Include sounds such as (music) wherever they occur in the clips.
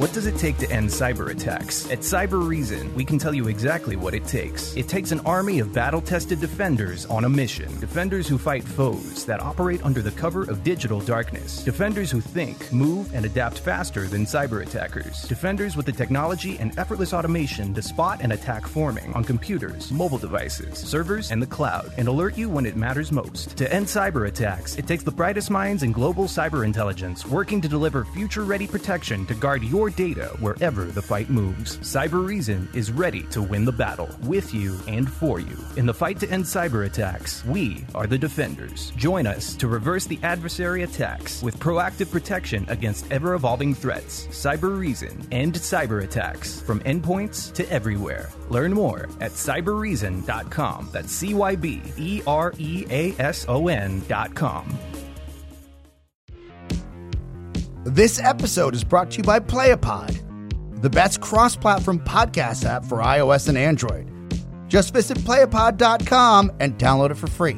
What does it take to end cyber attacks? At Cybereason, we can tell you exactly what it takes. It takes an army of battle tested defenders on a mission. Defenders who fight foes that operate under the cover of digital darkness. Defenders who think, move, and adapt faster than cyber attackers. Defenders with the technology and effortless automation to spot and attack forming on computers, mobile devices, servers, and the cloud, and alert you when it matters most. To end cyber attacks, it takes the brightest minds in global cyber intelligence working to deliver future ready protection to guard your data wherever the fight moves. Cybereason is ready to win the battle with you and for you. In the fight to end cyber attacks, we are the defenders. Join us to reverse the adversary attacks with proactive protection against ever evolving threats. Cybereason end cyber attacks from endpoints to everywhere. Learn more at cybereason.com. That's C Y B E R E A S O N.com. This episode is brought to you by Playapod, the best cross platform podcast app for iOS and Android. Just visit playapod.com and download it for free.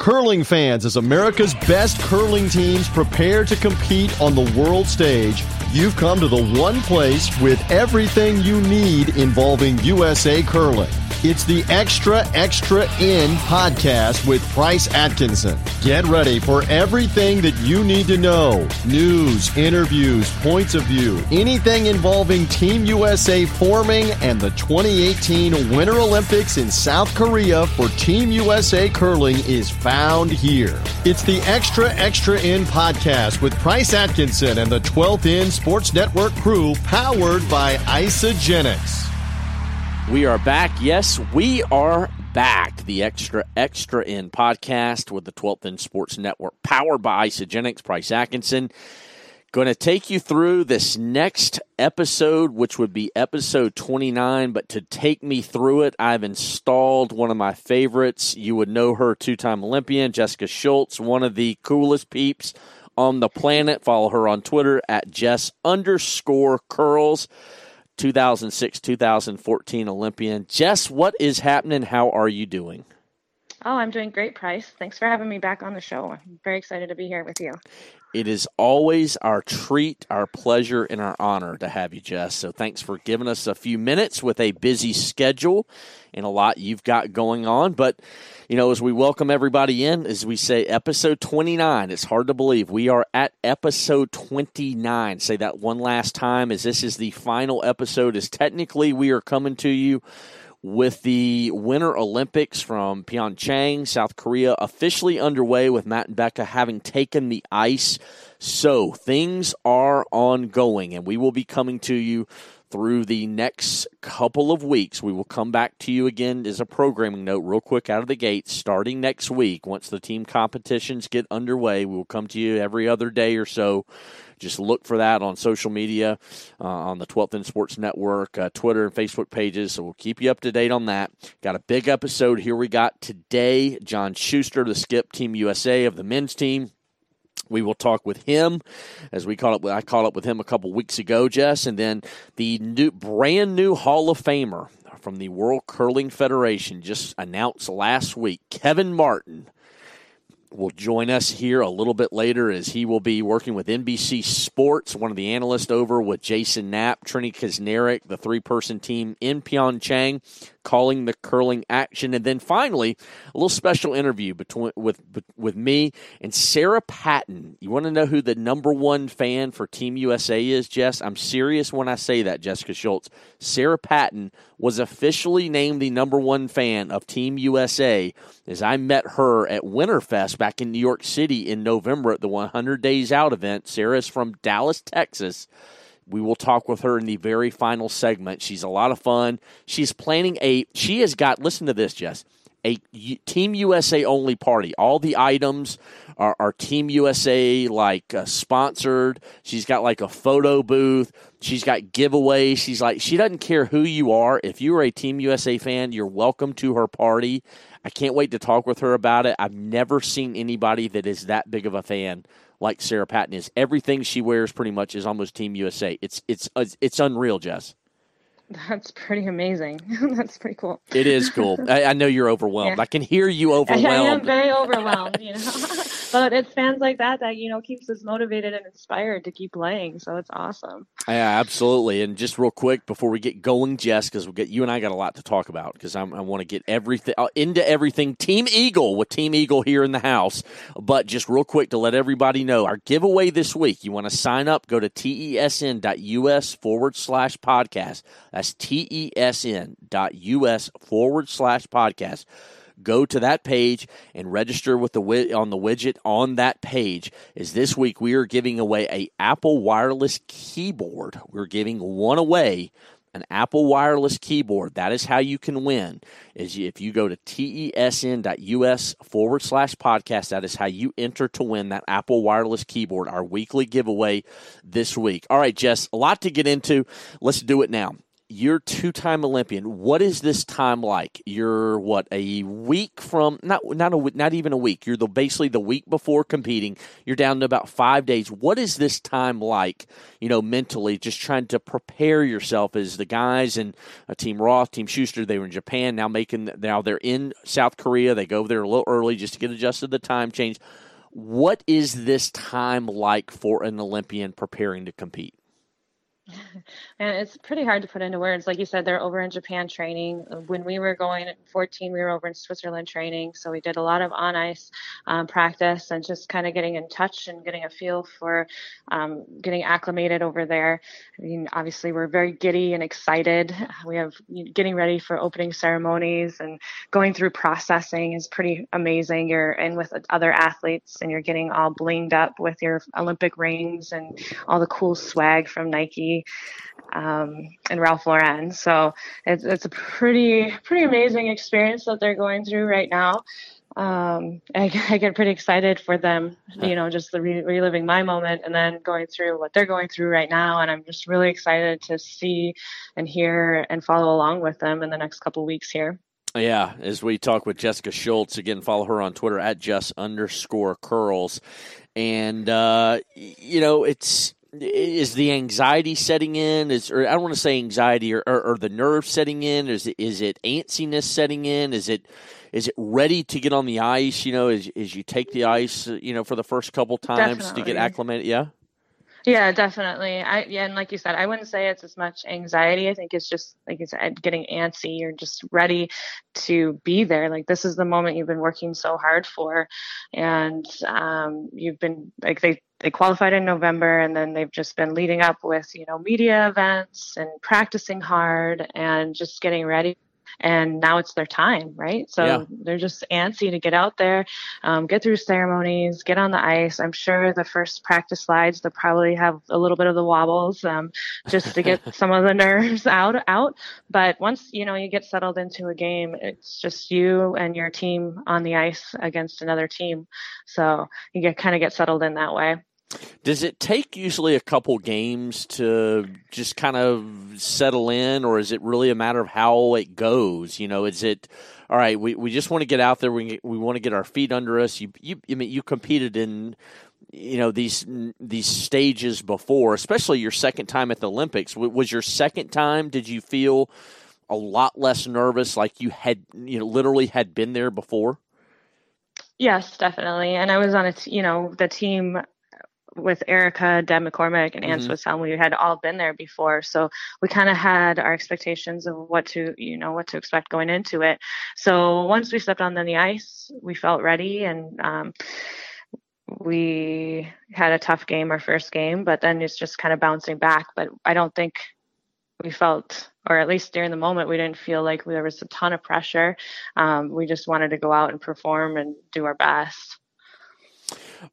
Curling fans, as America's best curling teams prepare to compete on the world stage, you've come to the one place with everything you need involving USA curling. It's the Extra Extra End podcast with Price Atkinson. Get ready for everything that you need to know news, interviews, points of view, anything involving Team USA forming and the 2018 Winter Olympics in South Korea for Team USA curling is found here. It's the Extra Extra End podcast with Price Atkinson and the 12th End Sports Network crew powered by Isagenix. We are back. Yes, we are back. The Extra Extra End podcast with the 12th End Sports Network, powered by Isagenix. Price Atkinson. Going to take you through this next episode, which would be episode 29. But to take me through it, I've installed one of my favorites. You would know her, two time Olympian, Jessica Schultz, one of the coolest peeps on the planet. Follow her on Twitter at Jess underscore curls. 2006 2014 Olympian. Jess, what is happening? How are you doing? Oh, I'm doing great, Price. Thanks for having me back on the show. I'm very excited to be here with you. It is always our treat, our pleasure, and our honor to have you, Jess. So thanks for giving us a few minutes with a busy schedule and a lot you've got going on. But, you know, as we welcome everybody in, as we say, episode 29, it's hard to believe we are at episode 29. Say that one last time, as this is the final episode, as technically we are coming to you with the Winter Olympics from Pyeongchang, South Korea, officially underway with Matt and Becca having taken the ice. So things are ongoing, and we will be coming to you through the next couple of weeks. We will come back to you again as a programming note, real quick out of the gate, starting next week. Once the team competitions get underway, we will come to you every other day or so just look for that on social media, uh, on the 12th End Sports Network, uh, Twitter and Facebook pages. So we'll keep you up to date on that. Got a big episode here we got today. John Shuster, the skip Team USA of the men's team. We will talk with him as we caught up. I caught up with him a couple weeks ago, Jess, and then the new, brand new Hall of Famer from the World Curling Federation just announced last week, Kevin Martin will join us here a little bit later as he will be working with NBC Sports, one of the analysts over with Jason Knapp, Trenni Kusnierek, the three person team in Pyeongchang calling the curling action. And then finally, a little special interview between with with me and Sarah Patton. You want to know who the number one fan for Team USA is, Jess? I'm serious when I say that, Jessica Schultz. Sarah Patton was officially named the number one fan of Team USA as I met her at Winterfest back in New York City in November at the 100 Days Out event. Sarah is from Dallas, Texas. We will talk with her in the very final segment. She's a lot of fun. She's planning a, she has got, listen to this, Jess, a Team USA only party. All the items are, are Team USA like uh, sponsored. She's got like a photo booth. She's got giveaways. She's like, she doesn't care who you are. If you are a Team USA fan, you're welcome to her party. I can't wait to talk with her about it. I've never seen anybody that is that big of a fan like Sarah Patton is. Everything she wears pretty much is almost Team USA. It's it's it's unreal, Jess. That's pretty amazing. (laughs) That's pretty cool. It is cool. I, I know you're overwhelmed. Yeah. I can hear you overwhelmed. (laughs) I am very overwhelmed. You know. (laughs) but it's fans like that that you know keeps us motivated and inspired to keep playing. So it's awesome. Yeah, absolutely. And just real quick before we get going, Jess, because we get you and I got a lot to talk about because I want to get everything uh, into everything Team Eagle with Team Eagle here in the house. But just real quick to let everybody know, our giveaway this week. You want to sign up? Go to tesn.us forward slash podcast. That's tesn.us forward slash podcast go to that page and register with the on the widget on that page is this week we are giving away a Apple wireless keyboard. We're giving one away an Apple wireless keyboard. That is how you can win. Is if you go to tesn.us forward slash podcast, that is how you enter to win that Apple wireless keyboard, our weekly giveaway this week. All right, Jess, a lot to get into. Let's do it now you're two-time Olympian. What is this time like? You're what a week from not not a not even a week. You're the basically the week before competing. You're down to about five days. What is this time like? You know, mentally, just trying to prepare yourself as the guys and uh, Team Roth, Team Shuster. They were in Japan now, making now they're in South Korea. They go there a little early just to get adjusted to the time change. What is this time like for an Olympian preparing to compete? And it's pretty hard to put into words. Like you said, they're over in Japan training. When we were going at 14, we were over in Switzerland training. So we did a lot of on ice um, practice and just kind of getting in touch and getting a feel for um, getting acclimated over there. I mean, obviously, we're very giddy and excited. We have getting ready for opening ceremonies and going through processing is pretty amazing. You're in with other athletes and you're getting all blinged up with your Olympic rings and all the cool swag from Nike um, and Ralph Lauren. So it's it's a pretty pretty amazing experience that they're going through right now. Um, I, (laughs) I, get pretty excited for them, you know, just the re- reliving my moment and then going through what they're going through right now. And I'm just really excited to see and hear and follow along with them in the next couple weeks here. Yeah, as we talk with Jessica Schultz again, follow her on Twitter at Jess underscore curls, and uh, you know it's is the anxiety setting in? Is or I don't want to say anxiety or, or, or the nerve setting in? Is it is it antsiness setting in? Is it is it ready to get on the ice? You know, as as you take the ice, you know, for the first couple times Definitely. to get acclimated. Yeah. Yeah, definitely. I yeah, and like you said, I wouldn't say it's as much anxiety. I think it's just like you said, getting antsy. You're just ready to be there. Like this is the moment you've been working so hard for, and um, you've been like they they qualified in November, and then they've just been leading up with you know media events and practicing hard and just getting ready and now it's their time, right? So yeah. they're just antsy to get out there, um, get through ceremonies, get on the ice. I'm sure the first practice slides they'll probably have a little bit of the wobbles um, just to get (laughs) some of the nerves out out. But once you know you get settled into a game, it's just you and your team on the ice against another team. So you get kind of get settled in that way. Does it take usually a couple games to just kind of settle in, or is it really a matter of how it goes? You know, is it all right? We, we just want to get out there. We we want to get our feet under us. You you I mean you competed in you know these these stages before, especially your second time at the Olympics. Was your second time? Did you feel a lot less nervous, like you had you know literally had been there before? Yes, definitely. And I was on a, t- you know, the team with Erika, Deb McCormick, and Ann mm-hmm. we had all been there before, so we kind of had our expectations of what to, you know, what to expect going into it. So once we stepped on the ice, we felt ready, and um, we had a tough game, our first game, but then it's just kind of bouncing back. But I don't think we felt, or at least during the moment, we didn't feel like there was a ton of pressure. Um, we just wanted to go out and perform and do our best.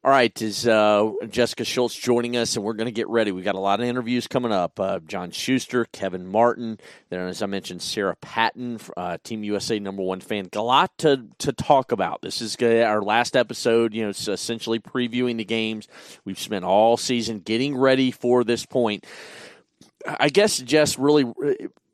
All right, is uh, Jessica Schultz joining us, and we're going to get ready. We got a lot of interviews coming up. Uh, John Shuster, Kevin Martin, then as I mentioned, Sarah Patton, uh, Team USA number one fan. A lot to to talk about. This is our last episode. You know, it's essentially previewing the games. We've spent all season getting ready for this point I guess just really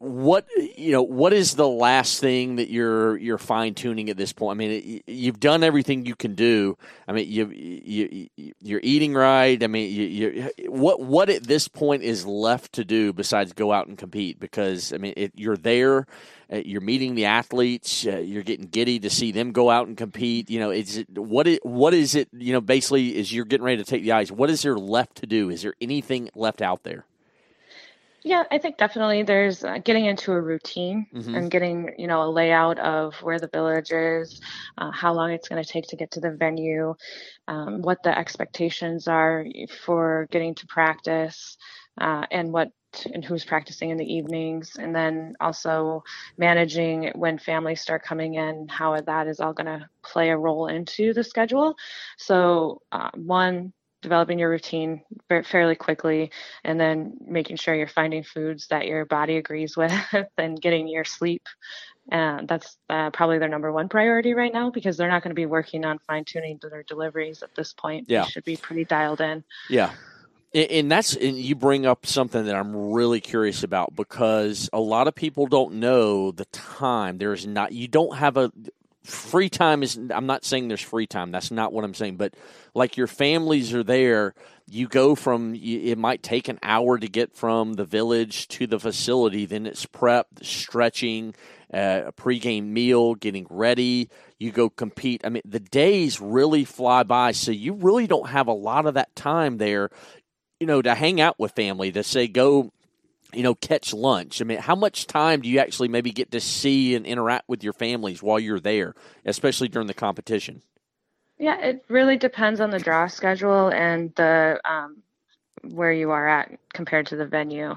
what you know what is the last thing that you're you're fine tuning at this point? I mean you've done everything you can do. I mean you you you're eating right. I mean you, you what what at this point is left to do besides go out and compete? Because i mean it, you're there uh, you're meeting the athletes uh, you're getting giddy to see them go out and compete. You know is it what is, what is it you know basically is you're getting ready to take the ice what is there left to do? Is there anything left out there yeah, I think definitely there's uh, getting into a routine mm-hmm. and getting, you know, a layout of where the village is, uh, how long it's going to take to get to the venue, um, what the expectations are for getting to practice, uh, and what and who's practicing in the evenings, and then also managing when families start coming in, how that is all going to play a role into the schedule. So, uh, one, developing your routine fairly quickly and then making sure you're finding foods that your body agrees (laughs) with and getting your sleep uh, that's uh, probably their number one priority right now because they're not going to be working on fine tuning their deliveries at this point. Yeah. They should be pretty dialed in. Yeah. And that's and you bring up something that I'm really curious about because a lot of people don't know the time. There's not you don't have a free time is i'm not saying there's free time that's not what i'm saying but like your families are there you go from it might take an hour to get from the village to the facility then it's prep stretching uh, a pregame meal getting ready you go compete. I mean the days really fly by so you really don't have a lot of that time there you know to hang out with family to say go you know, catch lunch? I mean, how much time do you actually maybe get to see and interact with your families while you're there, especially during the competition? Yeah, it really depends on the draw schedule and the um, where you are at compared to the venue.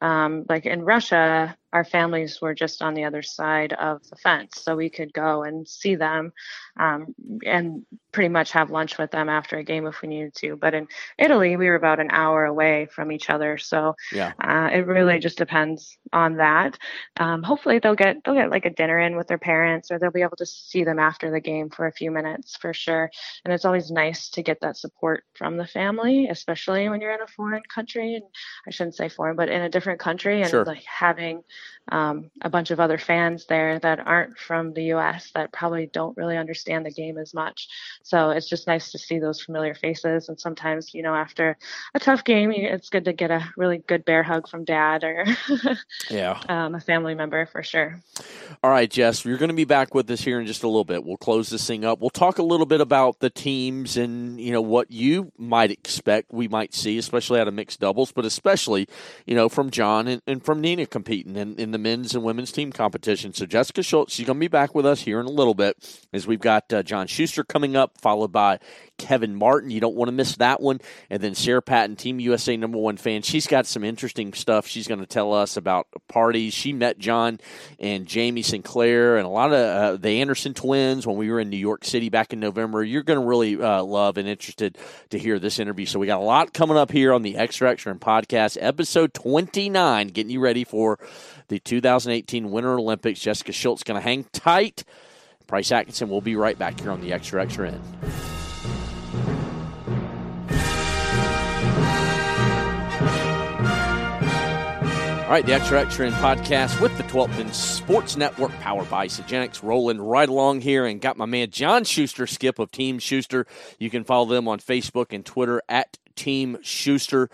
Um, like in Russia, our families were just on the other side of the fence, so we could go and see them um, and pretty much have lunch with them after a game if we needed to. But in Italy, we were about an hour away from each other, so yeah. uh, it really just depends on that. Um, hopefully, they'll get they'll get like a dinner in with their parents, or they'll be able to see them after the game for a few minutes for sure. And it's always nice to get that support from the family, especially when you're in a foreign country. And I shouldn't say foreign, but in a different country, and sure. like having um, a bunch of other fans there that aren't from the U.S. that probably don't really understand the game as much. So it's just nice to see those familiar faces. And sometimes, you know, after a tough game, it's good to get a really good bear hug from dad or (laughs) yeah, um, a family member for sure. All right, Jess, you're going to be back with us here in just a little bit. We'll close this thing up. We'll talk a little bit about the teams and you know what you might expect we might see, especially out of mixed doubles, but especially you know from John and, and from Nina competing in, in the men's and women's team competition. So Jessica Schultz, she's going to be back with us here in a little bit as we've got uh, John Shuster coming up, followed by Kevin Martin. You don't want to miss that one. And then Sarah Patton, Team USA number one fan. She's got some interesting stuff she's going to tell us about parties. She met John and Jamie Sinclair and a lot of uh, the Anderson twins when we were in New York City back in November. You're going to really uh, love and interested to hear this interview. So we got a lot coming up here on the Extra Extra podcast, episode 29, getting you ready for the 2018 Winter Olympics. Jessica Schultz going to hang tight. Price Atkinson will be right back here on the Extra Extra End. All right, the Extra Extra End podcast with the 12th End Sports Network, powered by Isagenix, rolling right along here, and got my man John Shuster, skip of Team Shuster. You can follow them on Facebook and Twitter at Team Shuster.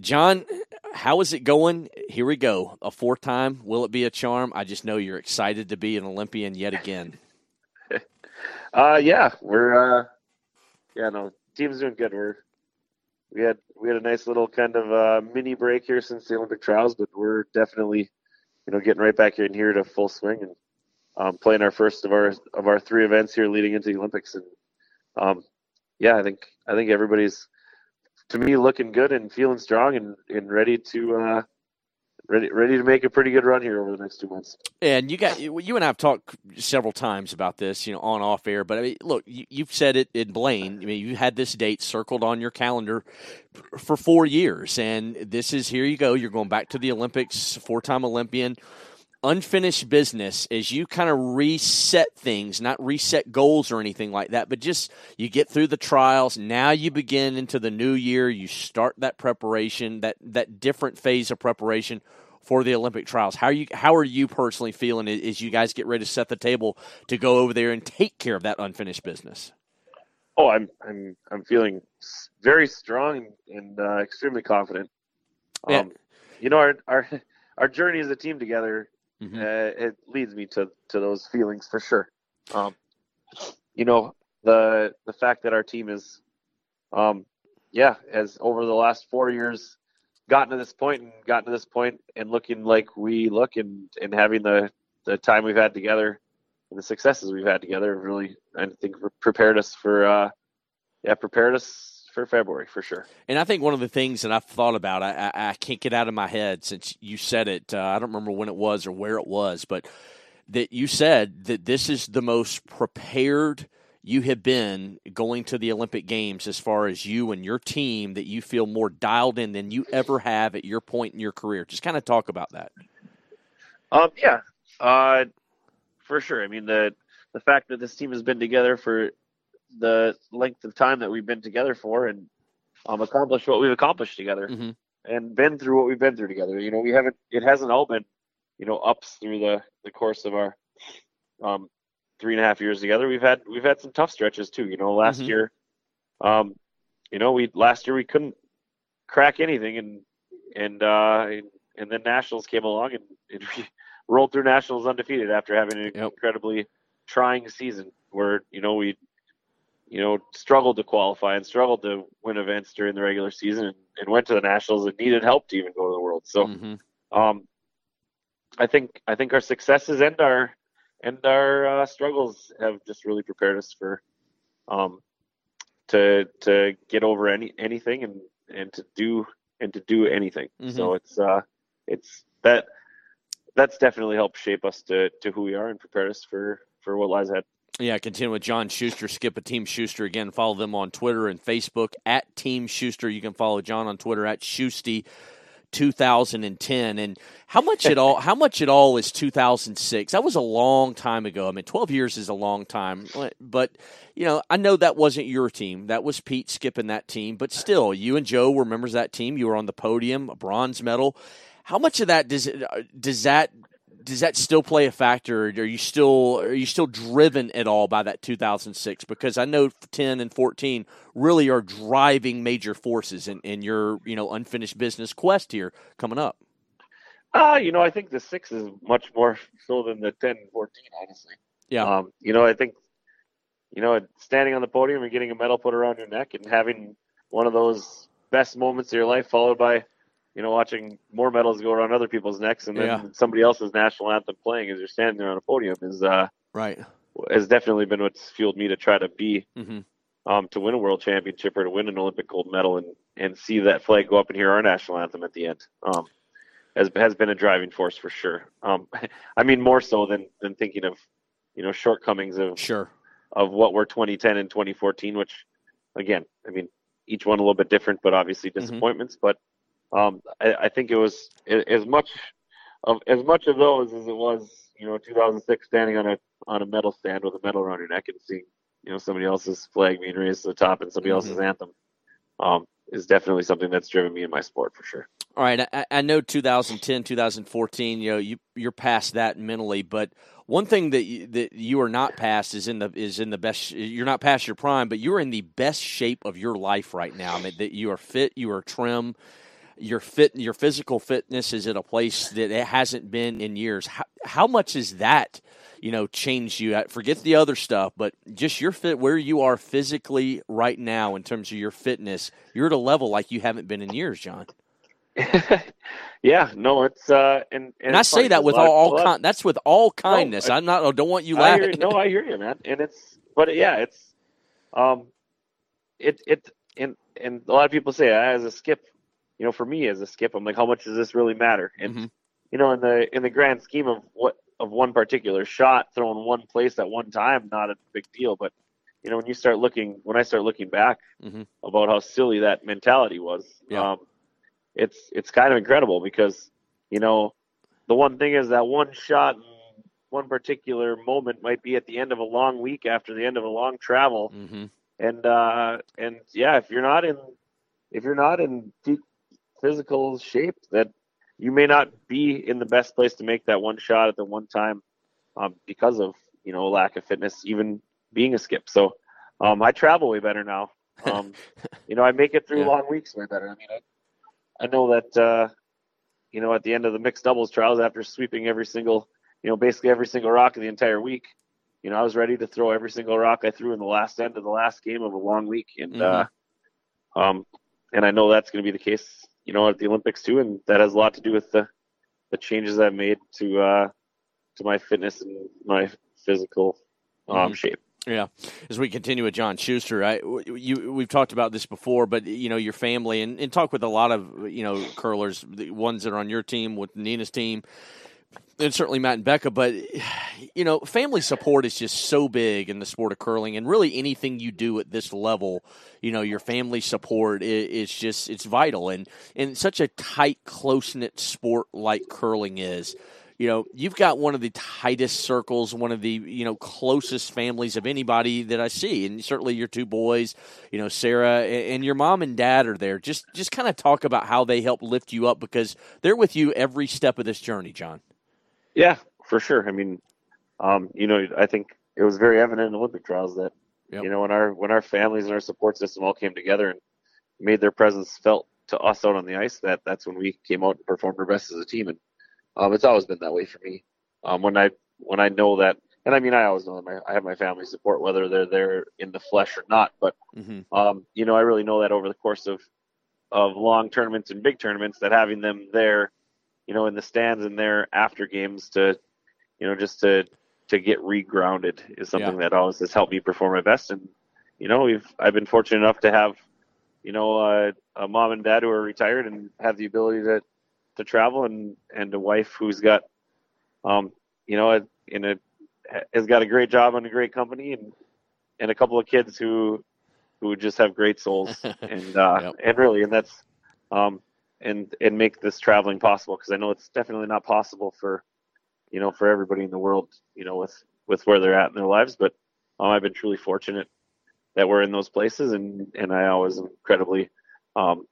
John, how is it going? Here we go. A fourth time. Will it be a charm? I just know you're excited to be an Olympian yet again. (laughs) (laughs) uh, yeah, we're uh, yeah, no, team's doing good. We're we had we had a nice little kind of uh, mini break here since the Olympic trials, but we're definitely you know getting right back in here to full swing and um, playing our first of our of our three events here leading into the Olympics. And um, yeah, I think I think everybody's to me looking good and feeling strong and, and ready to uh, ready ready to make a pretty good run here over the next two months. And you got you and I have talked several times about this, you know, on off air. But I mean, look, you, have said it in Blaine. I mean, you had this date circled on your calendar for four years, and this is here you go. You're going back to the Olympics, four time Olympian. Unfinished business as you kind of reset things, not reset goals or anything like that, but just you get through the trials. Now you begin into the new year. You start that preparation, that that different phase of preparation for the Olympic trials. How are you? How are you personally feeling as you guys get ready to set the table to go over there and take care of that unfinished business? Oh, I'm I'm I'm feeling very strong and uh, extremely confident. Yeah. Um, you know, our our (laughs) our journey as a team together Mhm. uh, it leads me to to those feelings for sure. Um, you know, the the fact that our team is, um, yeah, has over the last four years gotten to this point and gotten to this point and looking like we look and and having the the time we've had together and the successes we've had together really I think prepared us for uh, yeah prepared us for February for sure. And I think one of the things that I've thought about, I, I, I can't get out of my head since you said it. Uh, I don't remember when it was or where it was, but that you said that this is the most prepared you have been going to the Olympic Games as far as you and your team that you feel more dialed in than you ever have at your point in your career. Just kind of talk about that. Um, yeah, uh, for sure. I mean the the fact that this team has been together for the length of time that we've been together for, and um, accomplished what we've accomplished together, Mhm. and been through what we've been through together. You know, we haven't. It hasn't all been, you know, ups through the the course of our um, three and a half years together. We've had we've had some tough stretches too. You know, last Mhm. year, um, you know, we last year we couldn't crack anything, and and uh, and, and then nationals came along, and, and we (laughs) rolled through nationals undefeated after having an Yep. incredibly trying season where you know we you know struggled to qualify and struggled to win events during the regular season and, and went to the nationals and needed help to even go to the world. So Mhm. um i think i think our successes and our and our uh, struggles have just really prepared us for um to to get over any anything and and to do and to do anything. So it's uh it's that that's definitely helped shape us to to who we are and prepared us for for what lies ahead Yeah, continue with John Shuster, skip a Team Shuster. Again, follow them on Twitter and Facebook at Team Shuster. You can follow John on Twitter at Schusty. 2010 and how much it all (laughs) how much it all is 2006 that was a long time ago. I mean 12 years is a long time. But you know i know that wasn't your team. That was pete skipping that team. But still you and joe were members of that team. You were on the podium a bronze medal. How much of that does uh, does that does that still play a factor? Are you still are you still driven at all by that 2006? Because I know 10 and 14 really are driving major forces in, in your you know unfinished business quest here coming up. Uh, you know, I think the six is much more so than the 10 and 14, honestly. Yeah. Um, you know, I think, you know, standing on the podium and getting a medal put around your neck and having one of those best moments of your life followed by you know, watching more medals go around other people's necks and then Yeah. somebody else's national anthem playing as you're standing there on a podium is uh Right. has definitely been what's fueled me to try to be Mhm. um to win a world championship or to win an Olympic gold medal and and see that flag go up and hear our national anthem at the end. Um has has been a driving force for sure. Um (laughs) I mean more so than than thinking of you know shortcomings of Sure. of what were 2010 and 2014, which again, I mean, each one a little bit different, but obviously disappointments. But um, I, I think it was as much of as much of those as it was, you know, 2006 standing on a on a medal stand with a medal around your neck and seeing, you know, somebody else's flag being raised to the top and somebody else's anthem. Um, is definitely something that's driven me in my sport for sure. All right, I, I know 2010, 2014. You know, you you're past that mentally, but one thing that you, that you are not past is in the is in the best. You're not past your prime, but you're in the best shape of your life right now. I mean, that you are fit, you are trim, your fit, your physical fitness is at a place that it hasn't been in years. How, how much is that? You know, changed you. Forget the other stuff, but just your fit, where you are physically right now in terms of your fitness, you're at a level like you haven't been in years, John. (laughs) yeah, no, it's uh, and and, And I say that with a lot of- all, all kind, that's with all kindness. I- I'm not. I don't want you I laughing. hear, no, I hear you, man. And it's, but yeah, it's, um, it, it, and, and a lot of people say "Ah, as a skip, you know, for me as a skip, I'm like, how much does this really matter? And, Mhm. you know, in the, in the grand scheme of what, of one particular shot thrown one place at one time, not a big deal. But, you know, when you start looking, when I start looking back Mhm. about how silly that mentality was, Yeah. um, it's, it's kind of incredible because, you know, the one thing is that one shot, one particular moment might be at the end of a long week after the end of a long travel, Mm-hmm. and uh, and yeah, if you're not in if you're not in peak physical shape, that you may not be in the best place to make that one shot at the one time um, because of you know lack of fitness, even being a skip. So um, I travel way better now. Um, (laughs) you know, I make it through Yeah. long weeks way better. I mean, I, I know that uh, you know at the end of the mixed doubles trials, after sweeping every single, you know, basically every single rock of the entire week, you know, I was ready to throw every single rock I threw in the last end of the last game of a long week, and uh, um, and I know that's going to be the case, you know, at the Olympics too, and that has a lot to do with the the changes I've made to uh, to my fitness and my physical um, Mhm. shape. Yeah, as we continue with John Shuster, I you we've talked about this before, but you know your family and, and talk with a lot of you know curlers, the ones that are on your team with Nina's team, and certainly Matt and Becca. But you know, family support is just so big in the sport of curling, and really anything you do at this level, you know, your family support is, just it's vital, and in such a tight, close knit sport like curling is you know, you've got one of the tightest circles, one of the, you know, closest families of anybody that I see. And certainly your two boys, you know, Sarah and your mom and dad are there. Just just kind of talk about how they help lift you up because they're with you every step of this journey, John. Yeah, for sure. I mean, um, you know, I think it was very evident in Olympic trials that Yep. you know when our when our families and our support system all came together and made their presence felt to us out on the ice, that that's when we came out and performed our best as a team. And um, it's always been that way for me. Um, when I when I know that, and I mean, I always know that my, I have my family support whether they're there in the flesh or not. But Mm-hmm. um, you know, I really know that over the course of of long tournaments and big tournaments, that having them there, you know, in the stands and there after games to, you know, just to to get regrounded is something that always has helped me perform my best. And you know, we've I've been fortunate enough to have, you know, uh, a mom and dad who are retired and have the ability to to travel, and and a wife who's got, um, you know, a, in a has got a great job on a great company, and and a couple of kids who who just have great souls (laughs) and uh, Yep. and really and that's um and and make this traveling possible because I know it's definitely not possible for you know for everybody in the world you know with with where they're at in their lives but um, I've been truly fortunate that we're in those places and and I always am incredibly um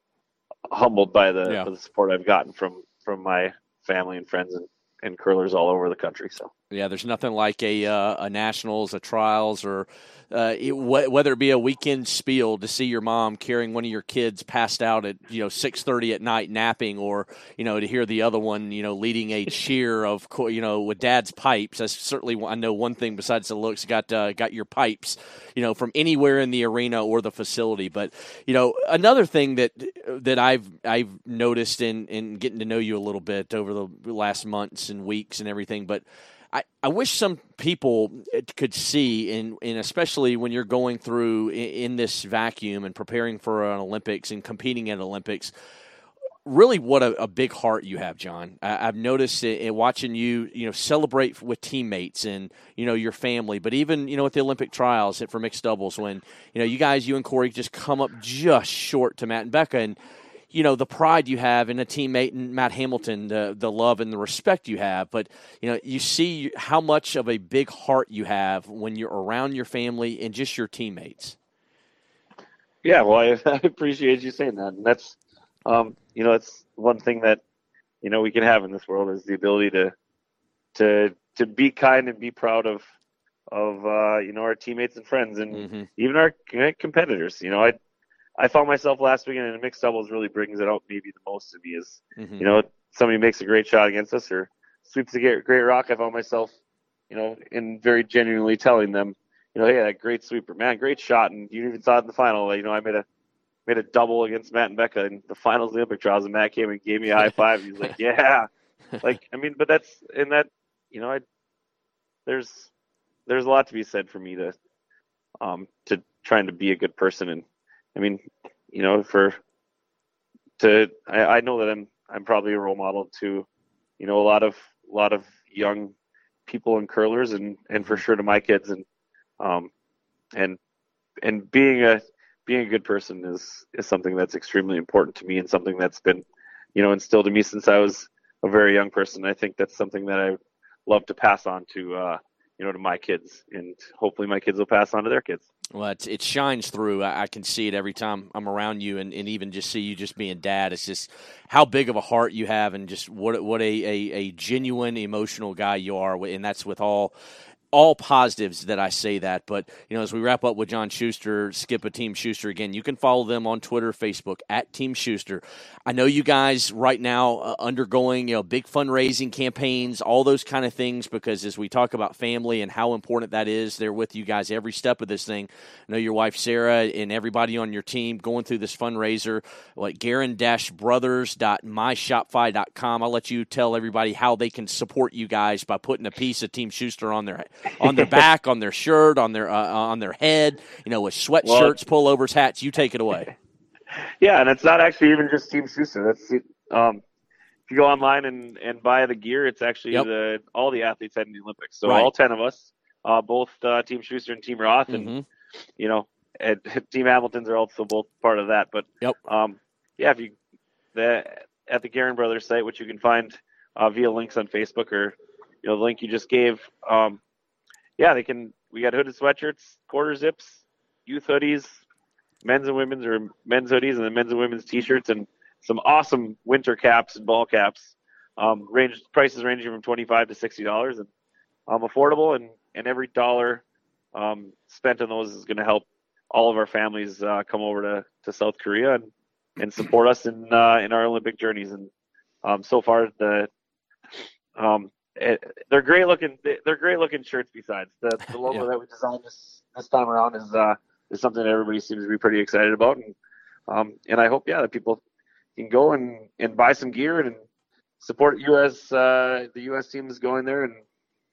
humbled by the, Yeah. by the support I've gotten from from my family and friends and and curlers all over the country so Yeah, there's nothing like a uh, a nationals, a trials, or uh, it, wh- whether it be a weekend spiel to see your mom carrying one of your kids passed out at you know six thirty at night napping, or you know to hear the other one you know leading a (laughs) cheer of you know with dad's pipes. That's certainly I know one thing besides the looks. Got uh, got your pipes, you know, from anywhere in the arena or the facility. But you know another thing that that I've I've noticed in in getting to know you a little bit over the last months and weeks and everything, but I, I wish some people uh, could see, and, and especially when you're going through in, in this vacuum and preparing for an Olympics and competing at Olympics, really what a, a big heart you have, John. I, I've noticed it in watching you, you know, celebrate with teammates and you know your family, but even you know at the Olympic trials for mixed doubles when you know you guys, you and Cory, just come up just short to Matt and Becca, and you know the pride you have in a teammate and Matt Hamilton, the the love and the respect you have, but you know you see how much of a big heart you have when you're around your family and just your teammates. Yeah, well, (laughs) I, I appreciate you saying that, and that's, um, you know, that's one thing that, you know, we can have in this world is the ability to, to, to be kind and be proud of, of, uh, you know, our teammates and friends, and Mm-hmm. even our competitors. You know, I, I found myself last weekend in mixed doubles really brings it out maybe the most in me is, Mm-hmm. you know, somebody makes a great shot against us or sweeps a great, great rock. I found myself, you know, in very genuinely telling them, you know, hey, that great sweeper, man, great shot, and you even saw it in the final. You know, I made a made a double against Matt and Becca in the finals of the Olympic trials, and Matt came and gave me a high five. He was like, (laughs) yeah, like I mean, but that's and that, you know, I there's there's a lot to be said for me to um to trying to be a good person, and I mean, you know, for to I, I know that I'm I'm probably a role model to, you know, a lot of a lot of young people and curlers and and for sure to my kids and um and and being a being a good person is is something that's extremely important to me and something that's been you know instilled in me since I was a very young person. I think that's something that I love to pass on to uh, you know to my kids, and hopefully my kids will pass on to their kids. Well, it, it shines through. I, I, can see it every time I'm around you, and, and even just see you just being dad. It's just how big of a heart you have, and just what what a, a, a genuine emotional guy you are, and that's with all all positives that I say that. But you know, as we wrap up with John Shuster, skip a Team Shuster again. You can follow them on Twitter, Facebook at Team Shuster. I know you guys right now uh, undergoing you know big fundraising campaigns, all those kind of things. Because as we talk about family and how important that is, they're with you guys every step of this thing. I know your wife Sarah and everybody on your team going through this fundraiser. Like Guerin-Brothers.myshopify.com. I'll let you tell everybody how they can support you guys by putting a piece of Team Shuster on their on their (laughs) back, on their shirt, on their uh, on their head. You know, with sweatshirts, well, pullovers, hats. You take it away. (laughs) Yeah, and it's not actually even just Team Shuster. That's um, if you go online and, and buy the gear, it's actually yep. the all the athletes heading to the Olympics. So right. all ten of us, uh, both uh, Team Shuster and Team Roth, and mm-hmm. you know, and, (laughs) Team Hamiltons are also both part of that. But yep. um, yeah, if you the at the Guerin Brothers site, which you can find uh, via links on Facebook or you know the link you just gave, um, yeah, they can. We got hooded sweatshirts, quarter zips, youth hoodies, men's and women's or men's hoodies, and then men's and women's t-shirts, and some awesome winter caps and ball caps. Um, range prices ranging from twenty five to sixty dollars, and um, affordable. And and every dollar um, spent on those is going to help all of our families uh, come over to, to South Korea and, and support us in uh, in our Olympic journeys. And um, so far, the um, it, they're great looking. They're great looking shirts. Besides the, the (laughs) logo yeah. that we designed this this time around is uh, is something that everybody seems to be pretty excited about, and um, and I hope yeah that people can go and, and buy some gear and support U.S. Uh, the U.S. team is going there and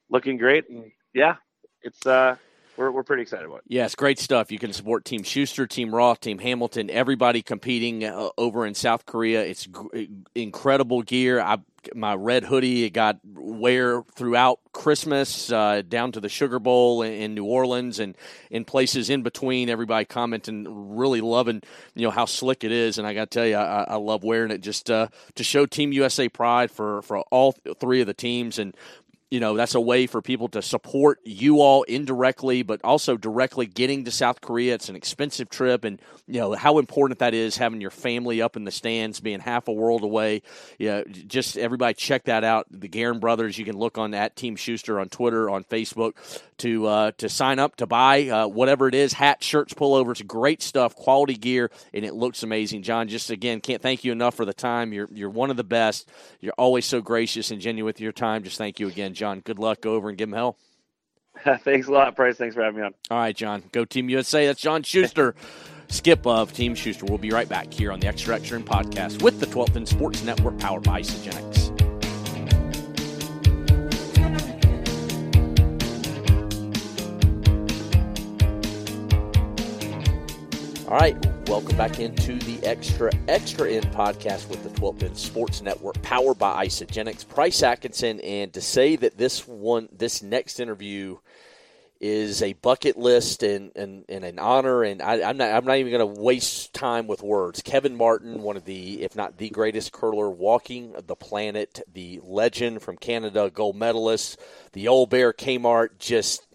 looking great, and yeah, it's uh, we're, we're pretty excited about it. Yes, great stuff. You can support Team Shuster, Team Roth, Team Hamilton, everybody competing uh, over in South Korea. It's g- incredible gear. I my red hoodie it got wear throughout Christmas uh, down to the Sugar Bowl in, in, New Orleans and in places in between. Everybody commenting, really loving you know how slick it is, and I got to tell you, I, I, love wearing it just uh, to show Team USA pride for for all three of the teams and you know that's a way for people to support you all indirectly but also directly getting to south korea. It's an expensive trip and you know how important that is having your family up in the stands being half a world away. Yeah just everybody check that out. The Guerin brothers you can look on at team shuster on twitter on facebook to uh, to sign up to buy uh, whatever it is hats shirts pullovers great stuff quality gear and it looks amazing. John just again can't thank you enough for the time. You're you're one of the best. You're always so gracious and genuine with your time. Just thank you again john. Good luck. Go over and give him hell. (laughs) Thanks a lot price. Thanks for having me on. All right john. Go team usa that's john shuster. (laughs) Skip of team shuster. We'll be right back here on the extra extra podcast with the 12th End sports network powered by Isagenix. All right, welcome back into the Extra Extra End podcast with the 12th End Sports Network, powered by Isagenix. Price Atkinson, and to say that this one, this next interview is a bucket list and, and, and an honor, and I, am not I'm not even going to waste time with words. Kevin Martin, one of the, if not the greatest curler walking the planet, the legend from Canada, gold medalist, the old bear Kmart. Just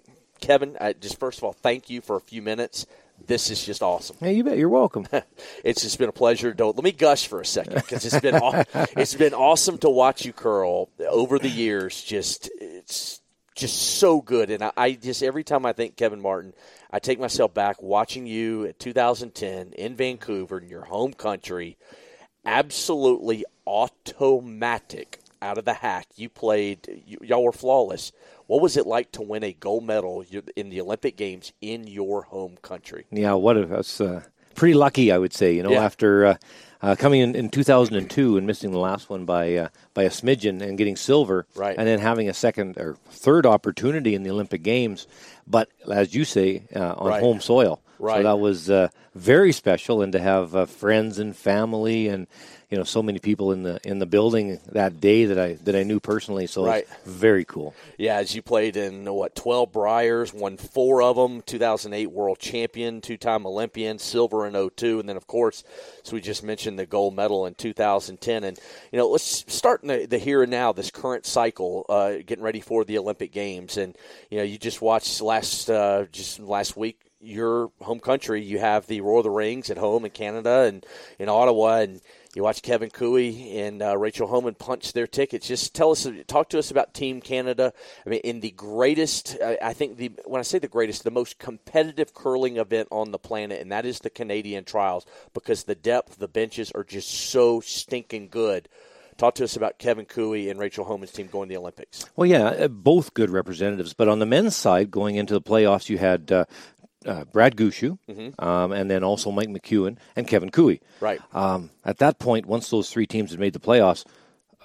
Kevin, I, just first of all, thank you for a few minutes this is just awesome. Hey, you bet. You're welcome. (laughs) it's just been a pleasure. Don't let me gush for a second because it's been (laughs) it's been awesome to watch you curl over the years. Just it's just so good, and I, I just every time I think Kevin Martin, I take myself back watching you at 2010 in Vancouver in your home country. Absolutely automatic out of the hack. You played. You, y'all were flawless what was it like to win a gold medal in the Olympic Games in your home country? Yeah, what a, that's uh, pretty lucky, I would say. You know, yeah. after uh, uh, coming in, in 2002 and missing the last one by uh, by a smidgen and getting silver, right. and then having a second or third opportunity in the Olympic Games, but as you say, uh, on right. home soil. Right. So that was uh, very special, and to have uh, friends and family and you know so many people in the in the building that day that I that I knew personally. So Right. it's very cool. Yeah, as you played in what twelve Briers, won four of them, 2008 World Champion, two-time Olympian, silver in 02, and then of course, as we just mentioned, the gold medal in 2010. And you know, let's start in the, the here and now, this current cycle, uh, getting ready for the Olympic Games. And you know, you just watched last uh, just last week. Your home country, you have the Roar of the Rings at home in Canada and in Ottawa, and you watch Kevin Koe and uh, Rachel Homan punch their tickets. Just tell us, talk to us about Team Canada. I mean, in the greatest, I think the when I say the greatest, the most competitive curling event on the planet, and that is the Canadian Trials, because the depth, the benches are just so stinking good. Talk to us about Kevin Koe and Rachel Homan's team going to the Olympics. Well, yeah, uh, both good representatives. But on the men's side, going into the playoffs, you had uh, uh, Brad Gushue, um, and then also Mike McEwen and Kevin Koe. Right. Um, at that point, once those three teams had made the playoffs,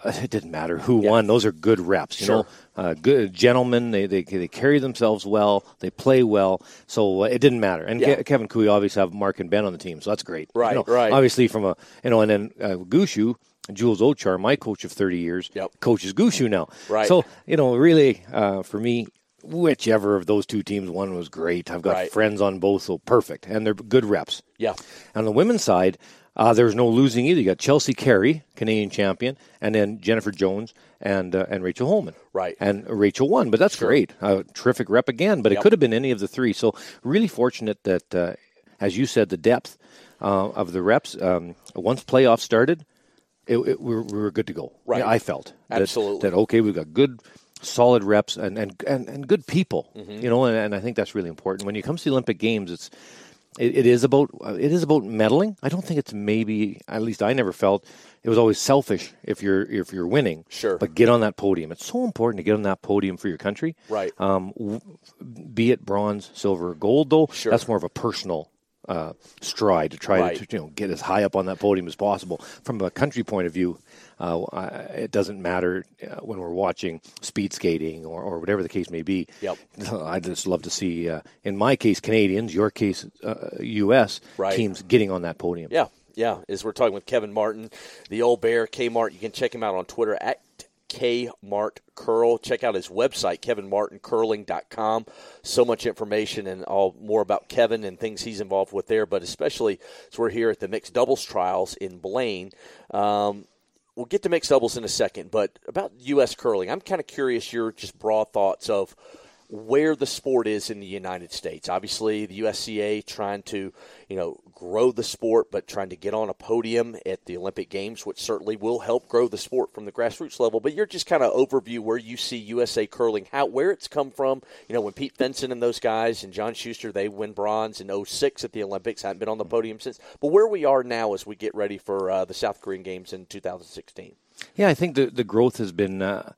uh, it didn't matter who won. Those are good reps, you Sure. know. Uh, good gentlemen. They, they they carry themselves well. They play well. So uh, it didn't matter. And Yeah. Ke- Kevin Koe obviously have Marc and Ben on the team, so that's great. You Right, know, right. Obviously, from a you know, and then uh, Gushue. Jules Owchar, my coach of 30 years, Yep. coaches Gushue now. Right. So, you know, really, uh, for me, whichever of those two teams won was great. I've got Right. friends on both, so perfect. And they're good reps. Yeah. On the women's side, uh, there's no losing either. You got Chelsea Carey, Canadian champion, and then Jennifer Jones and uh, and Rachel Homan. Right. And Rachel won, but that's great. Uh, terrific rep again, but Yep. it could have been any of the three. So really fortunate that, uh, as you said, the depth uh, of the reps. Um, once playoffs started, it, it, we, were, we were good to go. Right. Yeah, I felt that- Absolutely. that, okay, we've got good, solid reps and and and, and good people. Mm-hmm. You know, and, and I think that's really important. When it comes to the Olympic Games, it's it, it is about it is about medaling. I don't think it's maybe at least I never felt it was always selfish if you're if you're winning. Sure. but get on that podium. It's so important to get on that podium for your country. Right. Um, w- be it bronze, silver, or gold, though. Sure. That's more of a personal uh, stride to try Right. to you know get as high up on that podium as possible. From a country point of view, uh, it doesn't matter uh, when we're watching speed skating or, or whatever the case may be. Yep. (laughs) I just love to see, uh, in my case, Canadians, your case, uh, U.S. Right. teams getting on that podium. Yeah, yeah. As we're talking with Kevin Martin, the old bear, Kmart. You can check him out on Twitter at Kmart Curl. Check out his website, kevinmartincurling.com. So much information and all more about Kevin and things he's involved with there, but especially as we're here at the mixed doubles trials in Blaine. Um, we'll get to mixed doubles in a second, but about U.S. curling, I'm kind of curious your just broad thoughts of where the sport is in the United States. Obviously, the USCA trying to, you know, grow the sport, but trying to get on a podium at the Olympic Games, which certainly will help grow the sport from the grassroots level. But you're just kind of overview where you see USA curling, how where it's come from. You know, when Pete Fenson and those guys and John Shuster they win bronze in 06 at the Olympics, haven't been on the podium since. But where we are now as we get ready for uh, the South Korean Games in 2016. Yeah, I think the the growth has been, uh,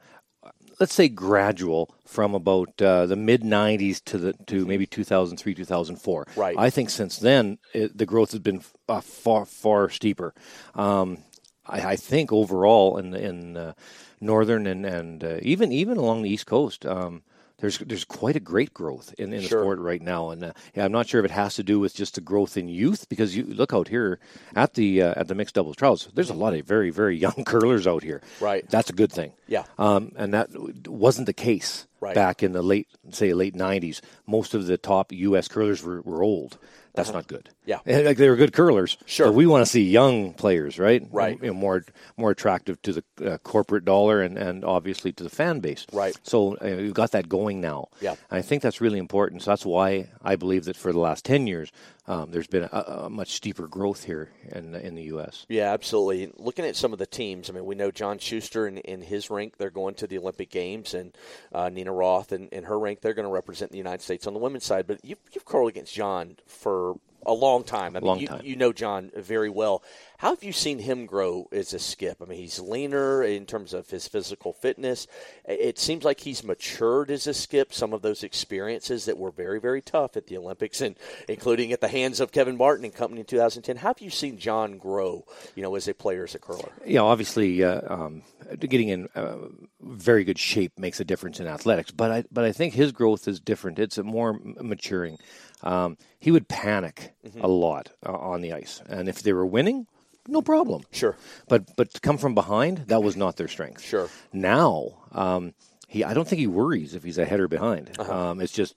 let's say, gradual from about uh, the mid '90s to the to maybe 2003, 2004. Right. I think since then it, the growth has been uh, far far steeper. Um, I, I think overall in in uh, northern and and uh, even even along the east coast. Um, there's there's quite a great growth in, in the sport right now, and uh, yeah, I'm not sure if it has to do with just the growth in youth because you look out here at the uh, at the mixed doubles trials. There's a lot of very very (laughs) young curlers out here. Right. That's a good thing. Yeah. Um, and that wasn't the case Right. back in the late, say, late '90s. Most of the top U.S. curlers were, were old. That's not good. Uh-huh. Yeah. And, like they were good curlers. Sure. But we want to see young players, right? Right. You know, more more attractive to the uh, corporate dollar and, and obviously to the fan base. Right. So uh, we've got that going now. Yeah. And I think that's really important. So that's why I believe that for the last ten years, um, there's been a, a much steeper growth here in in the U.S. Yeah, absolutely. Looking at some of the teams, I mean, we know John Shuster in, in his rank, they're going to the Olympic Games, and uh, Nina Roth in, in her rank, they're going to represent the United States on the women's side. But you've, you've curled against John for a long time. I mean, Long you, time. you know John very well. How have you seen him grow as a skip? I mean, he's leaner in terms of his physical fitness. It seems like he's matured as a skip. Some of those experiences that were very, very tough at the Olympics, and including at the hands of Kevin Martin and company in 2010. How have you seen John grow? You know, as a player, as a curler. Yeah, obviously, uh, um, getting in uh, very good shape makes a difference in athletics. But I but I think his growth is different. It's a more maturing. Um, he would panic Mm-hmm. a lot uh, on the ice, and if they were winning, no problem. Sure. But but to come from behind, that was not their strength. Sure. Now, um, he I don't think he worries if he's ahead or behind. Uh-huh. Um, it's just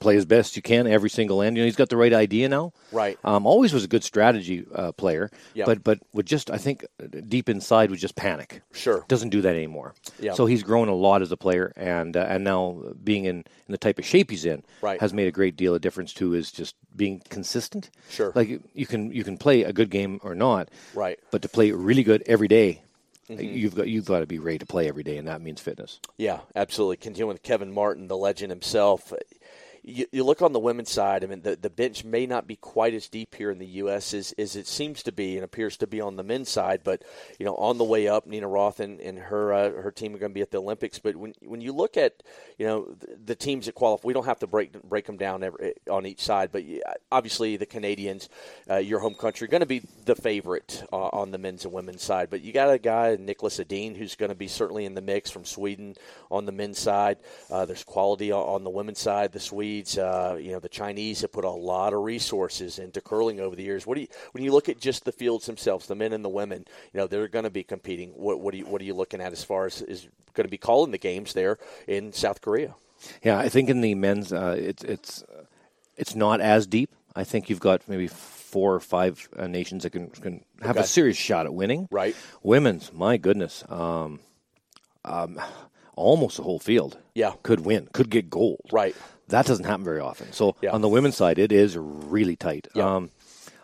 play as best you can every single end. You know, he's got the right idea now. Right. Um, always was a good strategy uh, player. Yep. But but would just I think uh, deep inside would just panic. Sure. Doesn't do that anymore. Yep. So he's grown a lot as a player, and uh, and now being in, in the type of shape he's in Right. has made a great deal of difference too. Is just being consistent. Sure. Like you- you can you can play a good game or not. Right. But to play really good every day, Mm-hmm. You've got you've got to be ready to play every day, and that means fitness. Yeah, absolutely. Continuing with Kevin Martin, the legend himself. You, you look on the women's side. I mean, the, the bench may not be quite as deep here in the U.S. as, as it seems to be and appears to be on the men's side. But you know, on the way up, Nina Roth and, and her uh, her team are going to be at the Olympics. But when when you look at you know the, the teams that qualify, we don't have to break break them down every, on each side. But obviously, the Canadians, uh, your home country, going to be the favorite uh, on the men's and women's side. But you got a guy, Niklas Edin who's going to be certainly in the mix from Sweden on the men's side. Uh, there's quality on- the women's side. The Swedes, uh, you know, the Chinese have put a lot of resources into curling over the years. What do you when you look at just the fields themselves, the men and the women? You know, they're going to be competing. What, what are you what are you looking at as far as is going to be calling the games there in South Korea? Yeah, I think in the men's, uh, it's it's it's not as deep. I think you've got maybe four or five uh, nations that can can have Okay. a serious shot at winning. Right. Women's, my goodness, um, um, almost the whole field. Yeah. could win, could get gold. Right. That doesn't happen very often. So Yeah. on the women's side, it is really tight. Yeah. Um,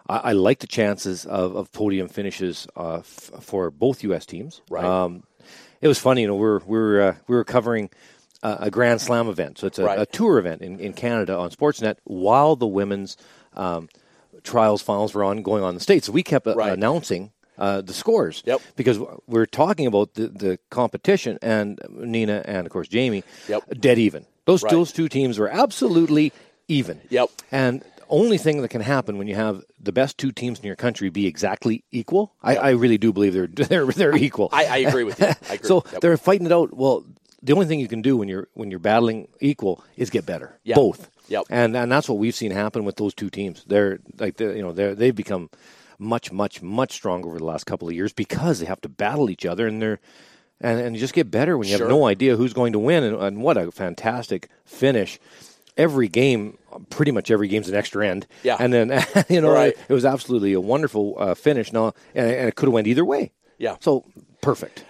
I, I like the chances of, of podium finishes uh, f- for both U.S. teams. Right. Um, it was funny, you know, we were we were uh, we were covering uh, a Grand Slam event, so it's a, Right. a tour event in, in Canada on Sportsnet while the women's um, trials finals were on going on in the states. So we kept uh, Right. announcing. Uh, the scores, Yep. because we're talking about the, the competition, and Nina and of course Jamie, Yep. dead even. Those Right. those two teams were absolutely even. Yep. And only thing that can happen when you have the best two teams in your country be exactly equal, I, I really do believe they're (laughs) they're they're equal. I, I agree with you. (laughs) I agree. so Yep. they're fighting it out. Well, the only thing you can do when you're when you're battling equal is get better. Yeah. Both. Yep. And and that's what we've seen happen with those two teams. They're like they you know they they've become much much much stronger over the last couple of years because they have to battle each other and they're and, and you just get better when you Sure. have no idea who's going to win and, and what a fantastic finish. Every game, pretty much every game's an extra end. Yeah. And then (laughs) you know Right. it, it was absolutely a wonderful uh, finish. Now and, and it could have went either way. Yeah. So perfect.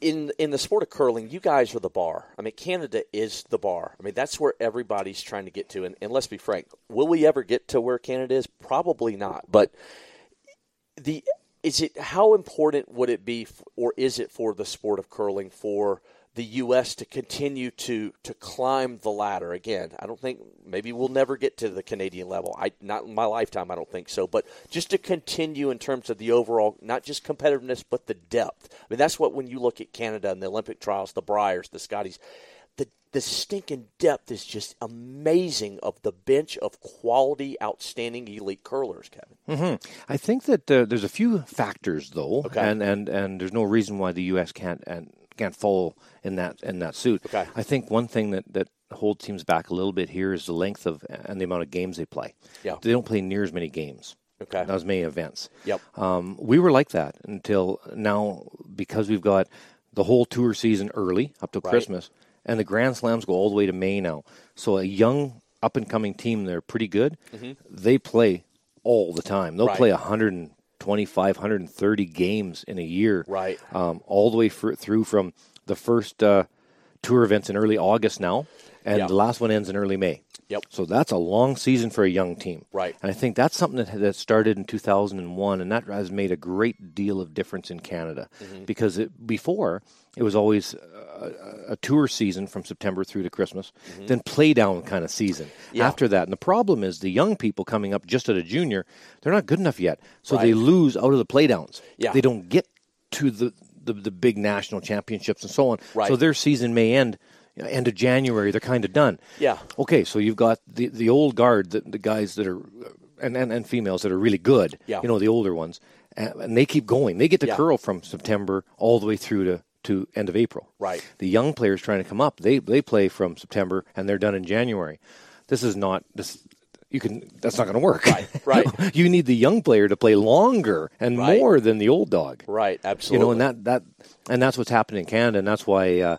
in in the sport of curling, you guys are the bar. I mean, Canada is the bar. I mean, that's where everybody's trying to get to. And, and let's be frank, will we ever get to where Canada is? Probably not. But the is it how important would it be, f- or is it for the sport of curling for the U.S. to continue to to climb the ladder again? I don't think maybe we'll never get to the Canadian level. I not in my lifetime. I don't think so. But just to continue in terms of the overall, not just competitiveness, but the depth. I mean, that's what when you look at Canada and the Olympic trials, the Briers, the Scotties. The, stinking depth is just amazing of the bench of quality, outstanding elite curlers, Kevin. I think that uh, there's a few factors though, Okay. and, and and there's no reason why the U.S. can't and can't fall in that in that suit. Okay. I think one thing that that holds teams back a little bit here is the length of and the amount of games they play. Yeah. they don't play near as many games. Okay. not as many events. Yep. Um, we were like that until now because we've got the whole tour season early up to Right. Christmas, and the Grand Slams go all the way to May now. So a young up and coming team, they're pretty good. They play all the time. They'll Mm-hmm. Right. play 125, 130 games in a year. Right. Um, all the way fr- through from the first uh, tour events in early August now, and Yeah. the last one ends in early May. Yep. So that's a long season for a young team. Right. And I think that's something that, that started in 2001, and that has made a great deal of difference in Canada. Mm-hmm. Because it, before, it was always a, a tour season from September through to Christmas, then play down kind of season Mm-hmm. Yeah. after that. And the problem is the young people coming up just at a junior, they're not good enough yet. So they lose out of the play downs. Yeah. They don't get to the, the, the big national championships and so on. Right. So their season may end. End of January, they're kind of done. Yeah. Okay, so you've got the the old guard, the, the guys that are, and, and and females that are really good. Yeah. You know, the older ones, and, and they keep going. They get to Yeah. curl from September all the way through to to end of April. Right. The young players trying to come up, they they play from September and they're done in January. This is not this. You can. That's not going to work. Right, right. (laughs) you need the young player to play longer and Right. more than the old dog. Right. Absolutely. You know, and that that and that's what's happening in Canada, and that's why uh,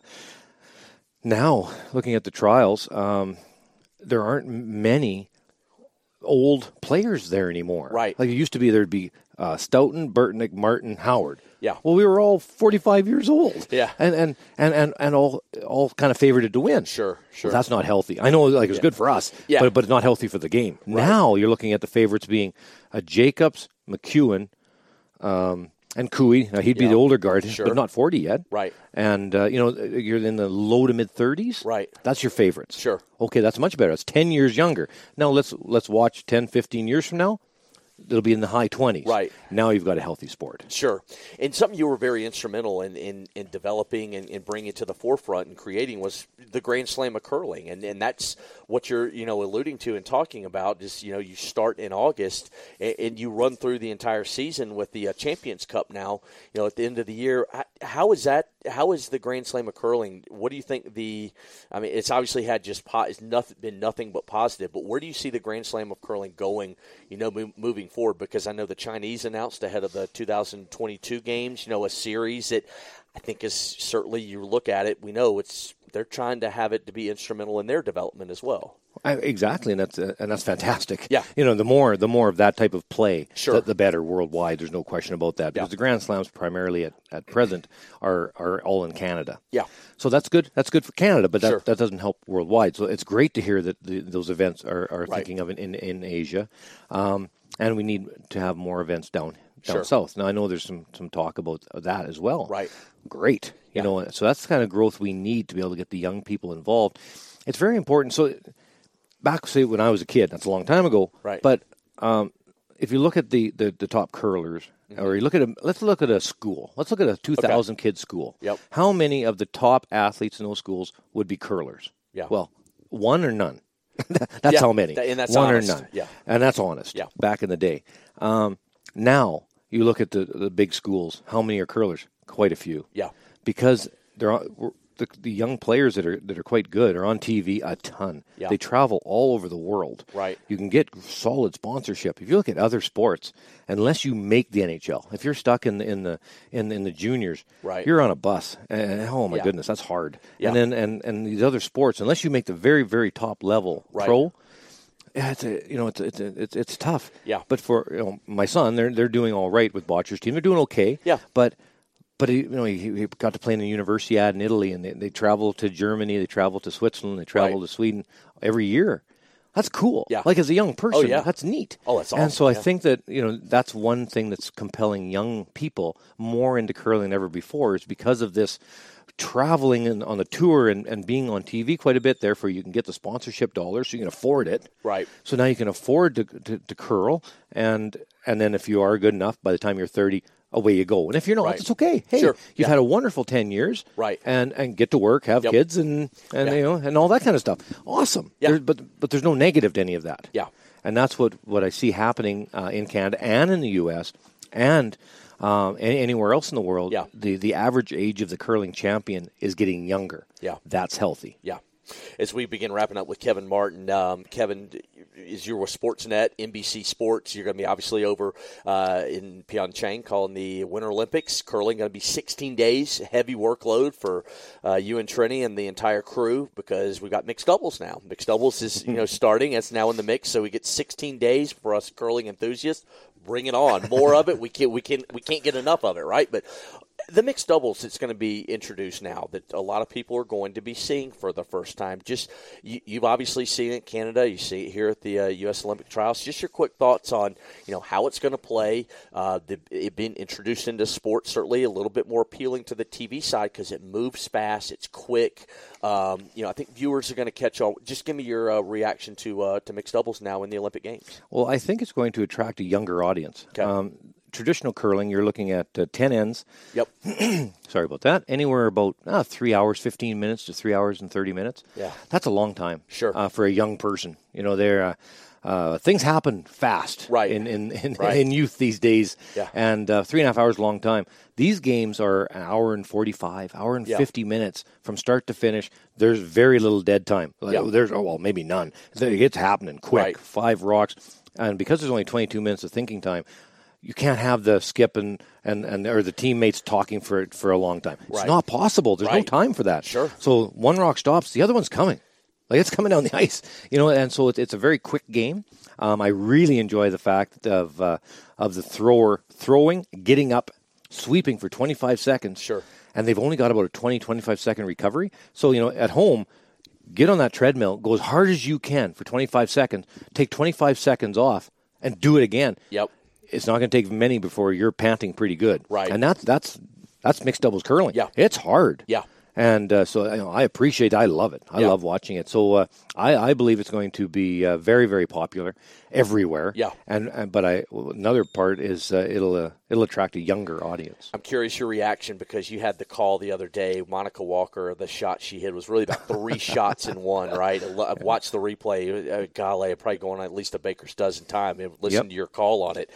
now looking at the trials, um, there aren't many old players there anymore. Right. Like it used to be, there'd be uh, Stoughton, Burtnyk, Martin, Howard. Yeah. Well, we were all forty-five years old. Yeah. And and and and, and all all kind of favorited to win. Sure, sure. Well, that's not healthy. I know, like it's good for us. Yeah. But but it's not healthy for the game. Now you're looking at the favorites being uh, Jacobs, McEwen, um, and Cooey. Now he'd be Yeah. the older guard, Sure. but not forty yet. Right. And uh, you know you're in the low to mid thirties. Right. That's your favorites. Sure. Okay, that's much better. It's ten years younger. Now let's let's watch 10, 15 years from now. It'll be in the high twenties. Right. Now you've got a healthy sport. Sure. And something you were very instrumental in, in, in developing and, and bringing to the forefront and creating was the Grand Slam of curling. And, and that's what you're, you know, alluding to and talking about is, you know, you start in August and, and you run through the entire season with the uh, Champions Cup now, you know, at the end of the year. How is that? How is the Grand Slam of curling? What do you think the, I mean, it's obviously had just, po- it's nothing, been nothing but positive, but where do you see the Grand Slam of curling going, you know, mo- moving forward? Because I know the Chinese announced ahead of the 2022 games, you know, a series that I think is certainly you look at it, we know it's they're trying to have it to be instrumental in their development as well. I, exactly, and that's uh, and that's fantastic. Yeah. you know, the more the more of that type of play, Sure. the, the better worldwide. There's no question about that. Because Yeah. the Grand Slams, primarily at, at present, are are all in Canada. Yeah. so that's good. That's good for Canada, but that, Sure. that doesn't help worldwide. So it's great to hear that the, those events are, are Right. thinking of it in in Asia, um, and we need to have more events down down Sure. south. Now I know there's some some talk about that as well. Right. Great. You Yeah. know, so that's the kind of growth we need to be able to get the young people involved. It's very important. So back say when I was a kid, that's a long time ago. Right. But um, if you look at the, the, the top curlers, Mm-hmm. or you look at a let's look at a school. Let's look at a two thousand kid school. Yep. How many of the top athletes in those schools would be curlers? Yeah. Well, one or none. (laughs) that's Yeah, how many. and that's one honest. or none. Yeah. And that's honest. Yeah. Back in the day. Um, now you look at the the big schools. How many are curlers? Quite a few Yeah. because they're the, the young players that are that are quite good are on TV a ton. Yeah. They travel all over the world. Right. You can get solid sponsorship. If you look at other sports, unless you make the NHL, if you're stuck in the in the in, in the juniors, Right. you're on a bus. And, oh my Yeah. goodness, that's hard. Yeah. And then and, and these other sports, unless you make the very very top level Right. pro, yeah, it's a, you know it's it's it's it's tough. Yeah. But for you know, my son, they're they're doing all right with Bottcher's team. They're doing okay. Yeah. But but he, you know he, he got to play in the Universiad in Italy, and they, they travel to Germany, they travel to Switzerland, they travel Right. to Sweden every year. That's cool. Yeah. Like as a young oh, person, yeah. that's neat. Oh, that's And so awesome, I yeah. think that you know that's one thing that's compelling young people more into curling than ever before is because of this traveling and on the tour and, and being on TV quite a bit. Therefore, you can get the sponsorship dollars, so you can afford it. Right. So now you can afford to, to, to curl, and and then if you are good enough, by the time you're 30, away you go. And if you're not, Right. it's okay. Hey, Sure. you've Yeah. had a wonderful 10 years, Right. And and get to work, have Yep. kids, and and Yeah. you know, and all that kind of stuff. Awesome. Yeah. There- but but there's no negative to any of that. Yeah. And that's what what I see happening uh, in Canada and in the U.S. and. Um, any, anywhere else in the world, Yeah. the, the average age of the curling champion is getting younger. Yeah. That's healthy. Yeah. As we begin wrapping up with Kevin Martin, um, Kevin, is you're with Sportsnet, NBC Sports. You're going to be obviously over uh, in Pyeongchang calling the Winter Olympics. Curling going to be 16 days, heavy workload for uh, you and Trenni and the entire crew because we've got mixed doubles now. Mixed doubles is you know (laughs) starting. It's now in the mix, so we get 16 days for us curling enthusiasts. Bring it on, more of it. We can we can we can't get enough of it, right? But the mixed doubles that's going to be introduced now that a lot of people are going to be seeing for the first time. Just you, you've obviously seen it in Canada. You see it here at the uh, U.S. Olympic trials. Just your quick thoughts on you know how it's going to play. Uh, the, it being introduced into sports certainly a little bit more appealing to the TV side because it moves fast. It's quick. Um, you know I think viewers are going to catch on. Just give me your uh, reaction to uh, to mixed doubles now in the Olympic Games. Well, I think it's going to attract a younger audience. Okay. Um, traditional curling, you're looking at uh, 10 ends. Yep. (clears throat) Sorry about that. Anywhere about uh, three hours, 15 minutes to three hours and 30 minutes. Yeah. That's a long time. Sure. Uh, for a young person. You know, they're. Uh, uh, things happen fast, Right. In in in, Right. in youth these days, Yeah. and uh, three and a half hours, a long time. These games are an hour and forty-five, hour and Yeah. fifty minutes from start to finish. There's very little dead time. Yeah. There's oh well, maybe none. It's happening quick. Right. Five rocks, and because there's only twenty-two minutes of thinking time. You can't have the skip and, and, and or the teammates talking for for a long time. It's Right. not possible. There's no time for that. Sure. So one rock stops, the other one's coming. Like it's coming down the (laughs) ice, you know, and so it's, it's a very quick game. Um, I really enjoy the fact of uh, of the thrower throwing, getting up, sweeping for 25 seconds. Sure. And they've only got about a 20, 25 second recovery. So, you know, at home, get on that treadmill, go as hard as you can for 25 seconds, take 25 seconds off, and do it again. Yep. It's not going to take many before you're panting pretty good. Right. And that's that's that's mixed doubles curling. Yeah. It's hard. Yeah. And uh, so you know, I appreciate, I love it. I Yeah. love watching it. So uh, I, I believe it's going to be uh, very, very popular everywhere. Yeah. And, and but I another part is uh, it'll uh, it'll attract a younger audience. I'm curious your reaction because you had the call the other day. Monica Walker, the shot she hit was really about three (laughs) shots in one, right? I've watched the replay. Uh, golly, I'm probably going at least a baker's dozen time and listened Yep. to your call on it.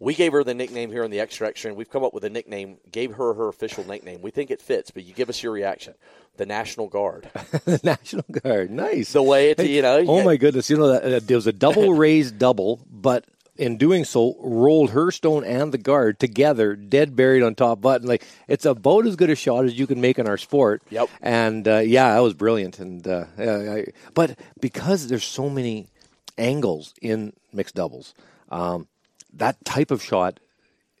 We gave her the nickname here in the extra extra, and we've come up with a nickname. Gave her her official nickname. We think it fits, but you give us your reaction. The National Guard. (laughs) the National Guard, nice. The way it, you know. oh my goodness! You know that uh, there was a double (laughs) raised double, but in doing so, rolled her stone and the guard together, dead buried on top button. Like it's about as good a shot as you can make in our sport. Yep. And uh, yeah, that was brilliant. And uh, yeah, I, but because there's so many angles in mixed doubles, um, that type of shot.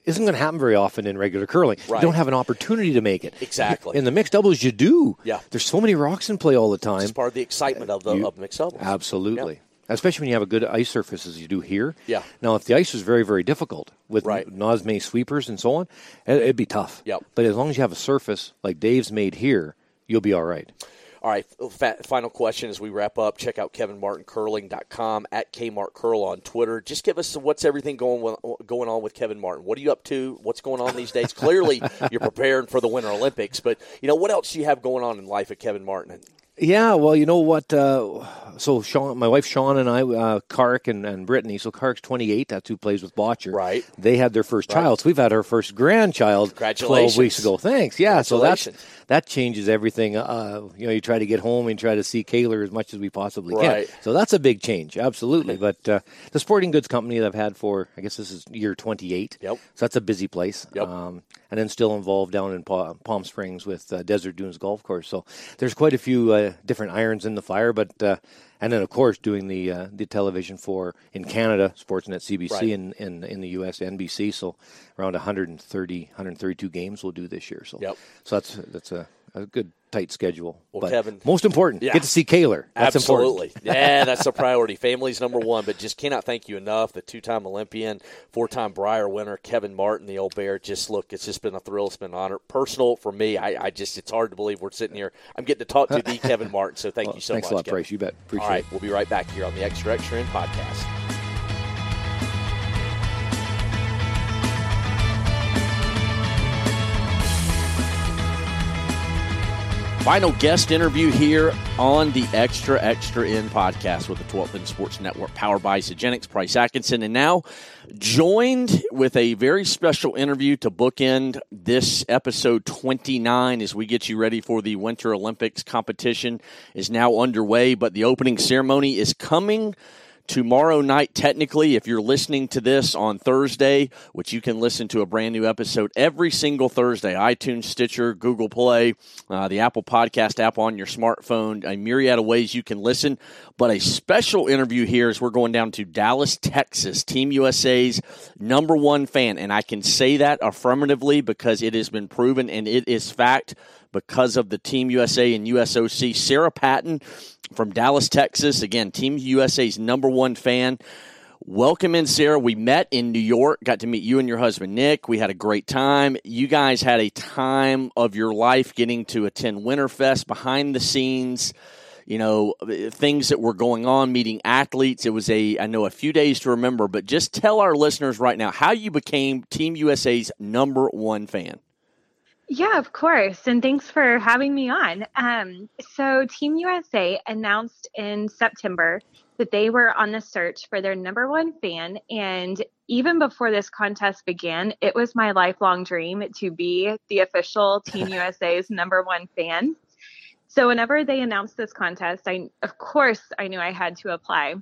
Isn't going to happen very often in regular curling. Right. You don't have an opportunity to make it. Exactly. In the mixed doubles, you do. Yeah. There's so many rocks in play all the time. It's part of the excitement of the You- of mixed doubles. Absolutely. Especially when you have a good ice surface as you do here. Yeah. Now, if the ice is very, very difficult with Right. not as many sweepers and so on, it, it'd be tough. Yep. But as long as you have a surface like Dave's made here, you'll be all right. All right, fa- final question as we wrap up. Check out kevinmartincurling.com at kmartcurl on Twitter. Just give us what's everything going with, going on with Kevin Martin. What are you up to? What's going on these days? Clearly, (laughs) you're preparing for the Winter Olympics, but you know what else do you have going on in life at Kevin Martin? Yeah, well, you know what? Uh, so Sean, my wife Sean and I, uh, Kark and, and Brittany. So Kark's 28. That's who plays with Bottcher. Right. They had their first child. So we've had our first grandchild 12 weeks ago. Thanks. Yeah. So that's that changes everything. Uh, you know, you try to get home and try to see Kaler as much as we possibly Right. can. So that's a big change. Absolutely. but uh, the sporting goods company that I've had for, I guess this is year 28. Yep. So that's a busy place. Yep. Um, and then still involved down in Pa- Palm Springs with uh, Desert Dunes Golf Course. So there's quite a few uh, different irons in the fire, but uh, and then of course doing the uh, the television for in Canada, Sportsnet CBC, Right. in, in in the US NBC. So around 130, 132 games we'll do this year. So Yep. so that's that's a, a good tight schedule. Well, but Kevin- most important, Yeah. get to see Kaler. That's Absolutely. important. (laughs) yeah, that's a priority. Family's number one, but just cannot thank you enough. The two time Olympian, four time Brier winner, Kevin Martin, the old bear. Just look, it's just been a thrill. It's been an honor. Personal for me, I, I just, it's hard to believe we're sitting here. I'm getting to talk to the (laughs) Kevin Martin, so thank Well, you so thanks much. Thanks a lot, Kevin. Price. You bet. Appreciate All right, it. we'll be right back here on the Extra Extra End podcast. Final guest interview here on the Extra Extra End podcast with the 12th End Sports Network, powered by Isagenix, Price Atkinson, and now joined with a very special interview to bookend this episode 29 as we get you ready for the Winter Olympics competition is now underway, but the opening ceremony is coming tomorrow night technically if you're listening to this on thursday which you can listen to a brand new episode every single thursday itunes stitcher google play uh, the apple podcast app on your smartphone a myriad of ways you can listen but a special interview here is we're going down to dallas texas team usa's number one fan and i can say that affirmatively because it has been proven and it is fact because of the Team USA and USOC. Sarah Patton from Dallas, Texas. Again, Team USA's number one fan. Welcome in, Sarah. We met in New York, got to meet you and your husband, Nick. We had a great time. You guys had a time of your life getting to attend Winterfest behind the scenes. You know, things that were going on, meeting athletes. It was a, I know, a few days to remember, but just tell our listeners right now how you became Team USA's number one fan. Yeah, of course. And thanks for having me on. Um, so, Team USA announced in September that they were on the search for their number one fan. And even before this contest began, it was my lifelong dream to be the official Team (laughs) USA's number one fan. So, whenever they announced this contest, I, of course, I knew I had to apply.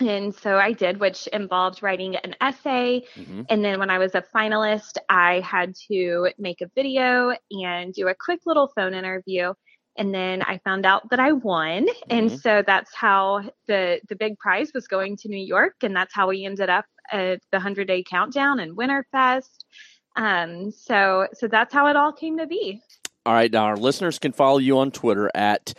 And so I did, which involved writing an essay. Mm-hmm. And then when I was a finalist, I had to make a video and do a quick little phone interview. And then I found out that I won. Mm-hmm. And so that's how the, the big prize was going to New York. And that's how we ended up at the 100 day countdown and Winterfest. Um, so, so that's how it all came to be. All right, now our listeners can follow you on Twitter at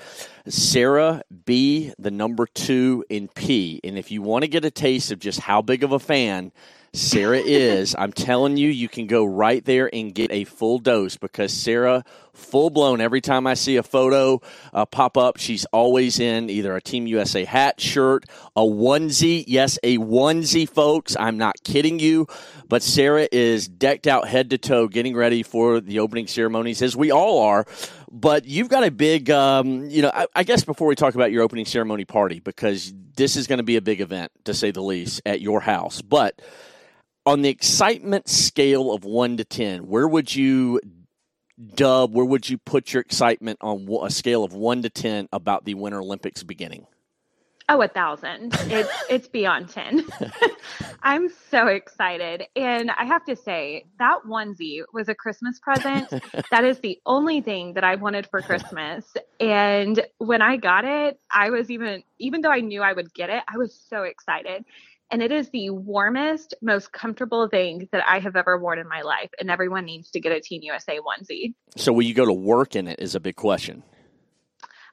Sarah B, the number two in P. And if you want to get a taste of just how big of a fan Sarah (laughs) is. I'm telling you, you can go right there and get a full dose because Sarah, full blown, every time I see a photo uh, pop up, she's always in either a Team USA hat, shirt, a onesie. Yes, a onesie, folks. I'm not kidding you. But Sarah is decked out head to toe, getting ready for the opening ceremonies, as we all are. But you've got a big, um, you know, I, I guess before we talk about your opening ceremony party, because this is going to be a big event, to say the least, at your house. But on the excitement scale of one to ten, where would you dub? Where would you put your excitement on a scale of one to ten about the Winter Olympics beginning? Oh, a thousand. It's (laughs) it's beyond ten. (laughs) I'm so excited, and I have to say that onesie was a Christmas present. (laughs) that is the only thing that I wanted for Christmas, and when I got it, I was even even though I knew I would get it, I was so excited and it is the warmest, most comfortable thing that I have ever worn in my life. And everyone needs to get a Team USA onesie. So, will you go to work in it? Is a big question.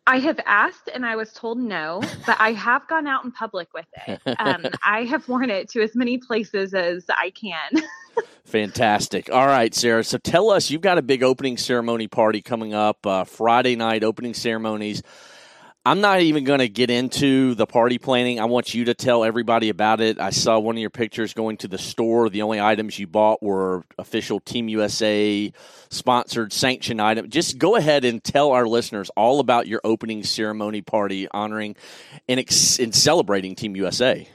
I have asked and I was told no, but I have gone out in public with it. Um, (laughs) I have worn it to as many places as I can. (laughs) Fantastic. All right, Sarah. So tell us, you've got a big opening ceremony party coming up uh, Friday night, opening ceremonies. I'm not even going to get into the party planning. I want you to tell everybody about it. I saw one of your pictures going to the store. The only items you bought were official Team USA sponsored sanctioned items. Just go ahead and tell our listeners all about your opening ceremony party honoring and, ex- and celebrating Team USA.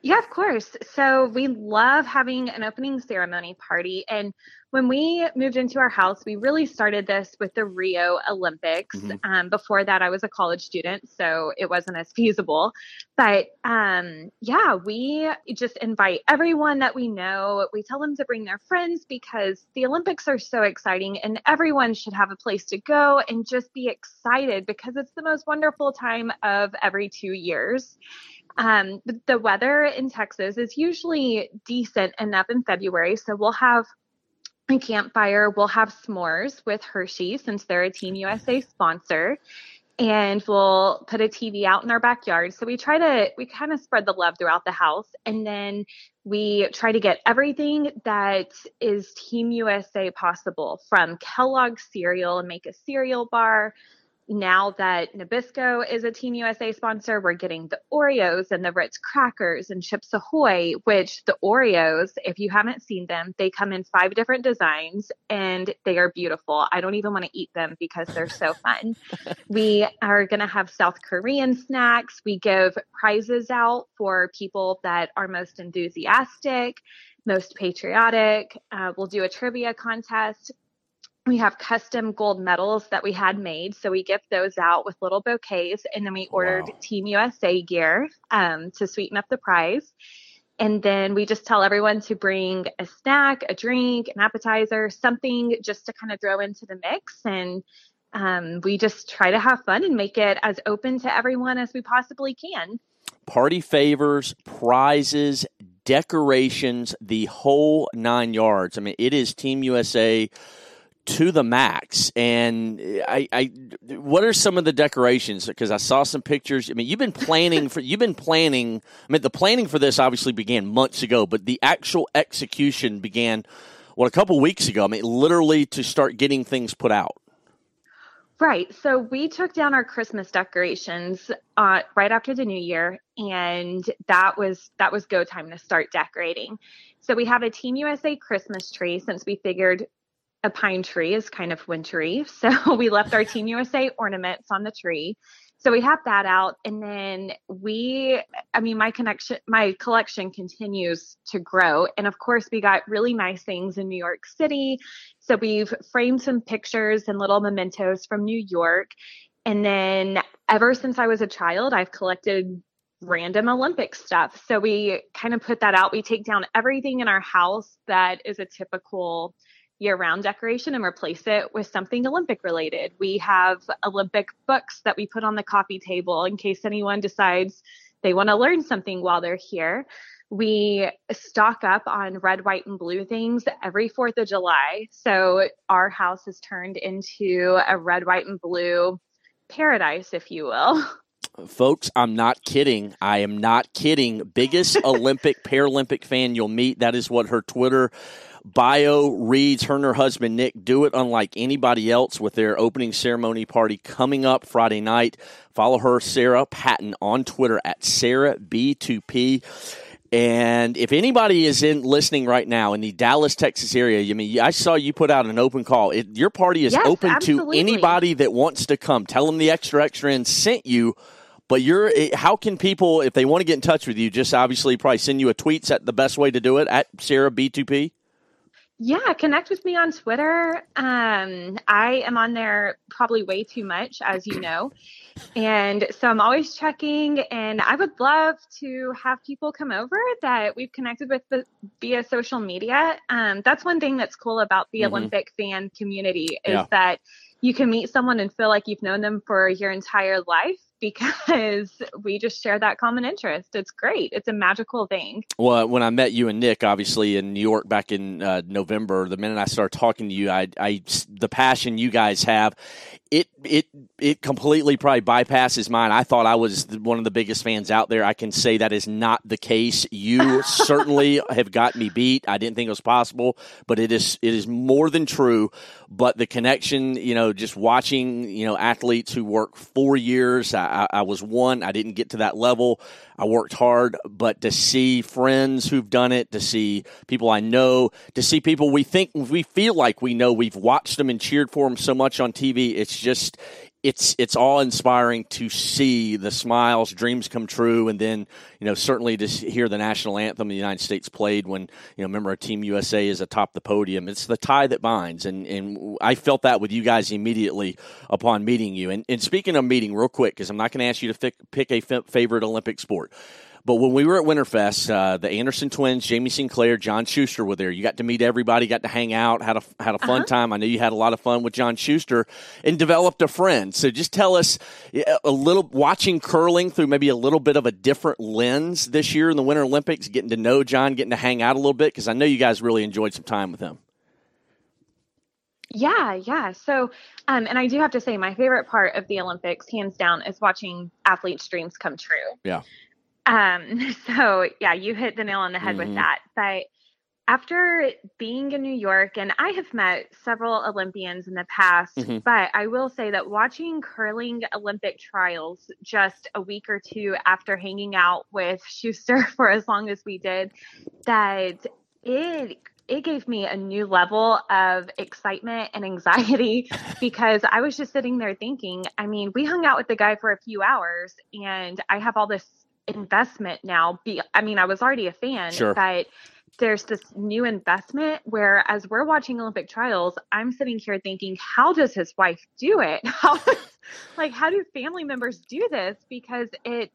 Yeah, of course. So we love having an opening ceremony party. And when we moved into our house, we really started this with the Rio Olympics. Mm-hmm. Um, before that, I was a college student, so it wasn't as feasible. But um, yeah, we just invite everyone that we know. We tell them to bring their friends because the Olympics are so exciting and everyone should have a place to go and just be excited because it's the most wonderful time of every two years. Um, the weather in Texas is usually decent enough in February, so we'll have campfire. We'll have s'mores with Hershey since they're a Team USA sponsor. And we'll put a TV out in our backyard. So we try to, we kind of spread the love throughout the house. And then we try to get everything that is Team USA possible from Kellogg's cereal and make a cereal bar now that Nabisco is a Team USA sponsor, we're getting the Oreos and the Ritz crackers and Chips Ahoy, which the Oreos, if you haven't seen them, they come in five different designs and they are beautiful. I don't even want to eat them because they're so (laughs) fun. we are going to have South Korean snacks. We give prizes out for people that are most enthusiastic, most patriotic. Uh, we'll do a trivia contest we have custom gold medals that we had made. So we gift those out with little bouquets. And then we ordered wow. Team USA gear um, to sweeten up the prize. And then we just tell everyone to bring a snack, a drink, an appetizer, something just to kind of throw into the mix. And um, we just try to have fun and make it as open to everyone as we possibly can. Party favors, prizes, decorations, the whole nine yards. I mean, it is Team USA to the max. And I, I, what are some of the decorations? Because I saw some pictures. I mean, you've been planning for, you've been planning. I mean, the planning for this obviously began months ago, but the actual execution began, what, a couple weeks ago. I mean, literally to start getting things put out. Right. So we took down our Christmas decorations uh, right after the new year, and that was that was go time to start decorating. So we have a Team USA Christmas tree since we figured a pine tree is kind of wintry. (laughs) So we left our Team USA ornaments on the tree. So we have that out. And then we, I mean, my connection, my collection continues to grow. And of course, we got really nice things in New York City. So we've framed some pictures and little mementos from New York. And then ever since I was a child, I've collected random Olympic stuff. So we kind of put that out. We take down everything in our house that is a typical year round decoration and replace it with something Olympic related. We have Olympic books that we put on the coffee table in case anyone decides they want to learn something while they're here. We stock up on red, white, and blue things every 4th of July. So our house has turned into a red, white, and blue paradise, if you will. (laughs) Folks, I'm not kidding. I am not kidding. Biggest (laughs) Olympic, Paralympic fan you'll meet. That is what her Twitter bio reads. Her and her husband, Nick, do it unlike anybody else with their opening ceremony party coming up Friday night. Follow her, Sarah Patton, on Twitter at Sarah B2P. And if anybody is in listening right now in the Dallas, Texas area, I mean, I saw you put out an open call. It, your party is yes, open absolutely. to anybody that wants to come. Tell them the extra extra end sent you. But you're, eh, how can people, if they want to get in touch with you, just obviously probably send you a tweet. Is that the best way to do it at Sarah B2P? Yeah, connect with me on Twitter. Um, I am on there probably way too much, as you know. And so I'm always checking, and I would love to have people come over that we've connected with via social media. Um, that's one thing that's cool about the mm-hmm. Olympic fan community is yeah. that you can meet someone and feel like you've known them for your entire life because (laughs) we just share that common interest. It's great. It's a magical thing. Well, when I met you and Nick, obviously in New York back in uh, November, the minute I started talking to you, I, I, the passion you guys have, it it it completely probably bypasses mine. I thought I was one of the biggest fans out there. I can say that is not the case. You (laughs) certainly have got me beat. I didn't think it was possible, but it is it is more than true. But the connection, you know, just watching, you know, athletes who work four years. I, I was one. I didn't get to that level. I worked hard, but to see friends who've done it, to see people I know, to see people we think we feel like we know, we've watched them and cheered for them so much on TV. It's just it's it's all inspiring to see the smiles, dreams come true, and then you know certainly to hear the national anthem of the United States played when you know remember Team USA is atop the podium. It's the tie that binds, and and I felt that with you guys immediately upon meeting you. And, and speaking of meeting, real quick, because I'm not going to ask you to pick a favorite Olympic sport. But when we were at Winterfest, uh, the Anderson twins, Jamie Sinclair, John Shuster were there. You got to meet everybody, got to hang out, had a had a fun uh-huh. time. I know you had a lot of fun with John Shuster and developed a friend. So just tell us a little watching curling through maybe a little bit of a different lens this year in the Winter Olympics, getting to know John, getting to hang out a little bit because I know you guys really enjoyed some time with him. Yeah, yeah. So, um, and I do have to say, my favorite part of the Olympics, hands down, is watching athletes' dreams come true. Yeah. Um, (laughs) so yeah, you hit the nail on the head mm-hmm. with that. But after being in New York, and I have met several Olympians in the past, mm-hmm. but I will say that watching curling Olympic trials just a week or two after hanging out with (laughs) Shuster for as long as we did, that it it gave me a new level of excitement and anxiety (laughs) because I was just sitting there thinking, I mean, we hung out with the guy for a few hours and I have all this investment now. Be I mean, I was already a fan, sure. but there's this new investment where as we're watching Olympic trials, I'm sitting here thinking, how does his wife do it? (laughs) How like how do family members do this? Because it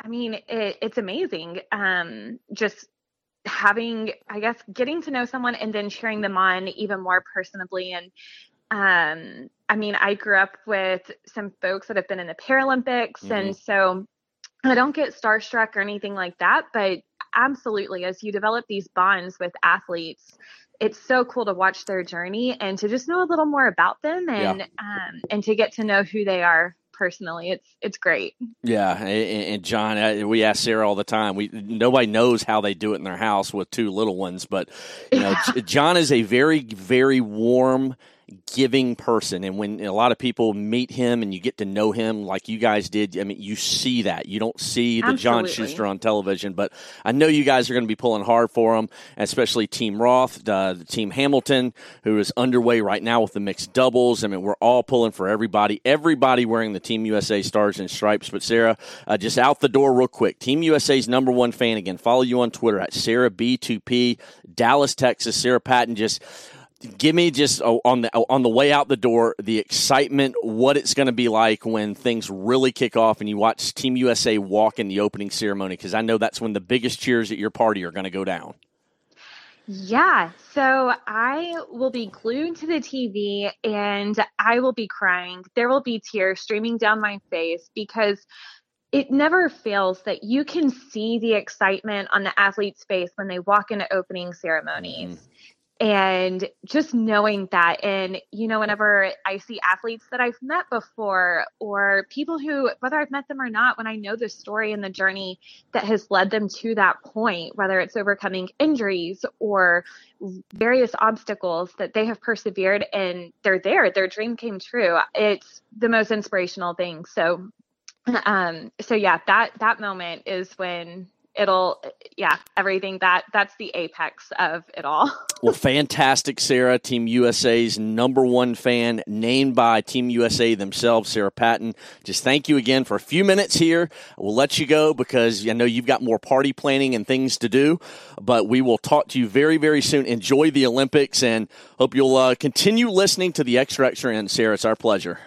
I mean, it, it's amazing. Um, just having, I guess, getting to know someone and then cheering them on even more personably. And um, I mean, I grew up with some folks that have been in the Paralympics, mm-hmm. and so I don't get starstruck or anything like that, but absolutely, as you develop these bonds with athletes, it's so cool to watch their journey and to just know a little more about them and yeah. um, and to get to know who they are personally. It's it's great. Yeah, and, John, we ask Sarah all the time. We nobody knows how they do it in their house with two little ones, but you know, (laughs) yeah. John is a very very warm giving person. And when a lot of people meet him and you get to know him like you guys did, I mean, you see that. You don't see the John Shuster on television, but I know you guys are going to be pulling hard for him, especially Team Roth, uh, the Team Hamilton, who is underway right now with the mixed doubles. I mean, we're all pulling for everybody, everybody wearing the Team USA stars and stripes. But Sarah, uh, just out the door real quick. Team USA's number one fan again. Follow you on Twitter at Sarah B2P, Dallas, Texas. Sarah Patton just give me just oh, on the on the way out the door the excitement what it's going to be like when things really kick off and you watch team usa walk in the opening ceremony because i know that's when the biggest cheers at your party are going to go down. Yeah so i will be glued to the tv and i will be crying. There will be tears streaming down my face because it never fails that you can see the excitement on the athlete's face when they walk into opening ceremonies. Mm-hmm and just knowing that and you know whenever i see athletes that i've met before or people who whether i've met them or not when i know the story and the journey that has led them to that point whether it's overcoming injuries or various obstacles that they have persevered and they're there their dream came true it's the most inspirational thing. So um so yeah that that moment is when it'll yeah everything that that's the apex of it all. (laughs) Well fantastic sarah. Team usa's number one fan named by team usa themselves sarah patton. Just thank you again for a few minutes here. We'll let you go because i know you've got more party planning and things to do but we will talk to you very very soon. Enjoy the olympics and hope you'll uh, continue listening to the extra extra end sarah it's our pleasure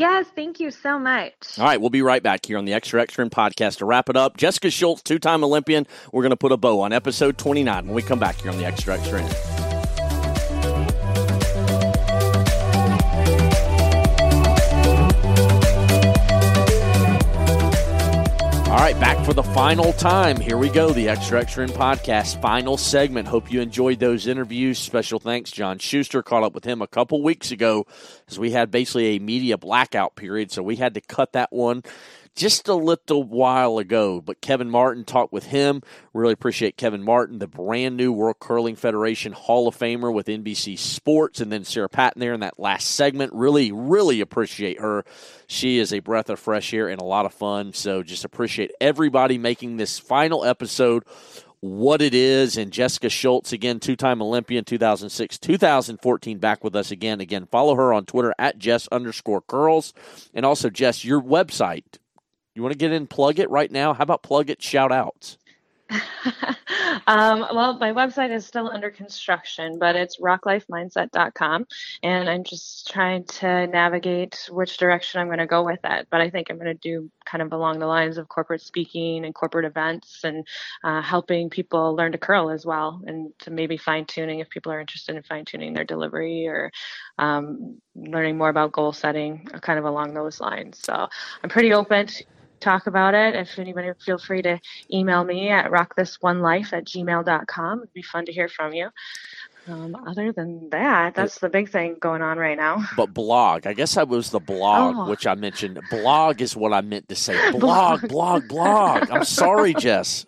Yes, thank you so much. All right, we'll be right back here on the Extra Extra podcast to wrap it up. Jessica Schultz, two time Olympian. We're going to put a bow on episode 29 when we come back here on the Extra Extra All right, back for the final time. Here we go, the Extra Extra End podcast final segment. Hope you enjoyed those interviews. Special thanks, John Shuster. Caught up with him a couple weeks ago as we had basically a media blackout period, so we had to cut that one just a little while ago. But Kevin Martin talked with him. Really appreciate Kevin Martin, the brand new World Curling Federation Hall of Famer with NBC Sports, and then Sarah Patton there in that last segment. Really, really appreciate her. She is a breath of fresh air and a lot of fun. So just appreciate everybody making this final episode what it is. And Jessica Schultz, again, two time Olympian, 2006, 2014, back with us again. Again, follow her on Twitter at Jess underscore curls. And also, Jess, your website, you want to get in, plug it right now? How about plug it, shout outs? (laughs) um, well, my website is still under construction, but it's rocklifemindset.com. And I'm just trying to navigate which direction I'm going to go with that. But I think I'm going to do kind of along the lines of corporate speaking and corporate events and uh, helping people learn to curl as well and to maybe fine tuning if people are interested in fine tuning their delivery or um, learning more about goal setting, kind of along those lines. So I'm pretty open. Talk about it. If anybody, feel free to email me at rockthisonelife at gmail.com. It'd be fun to hear from you. Um, other than that, that's the big thing going on right now. But blog, I guess I was the blog, oh. which I mentioned. Blog is what I meant to say. (laughs) Blog, blog, blog. I'm sorry, Jess.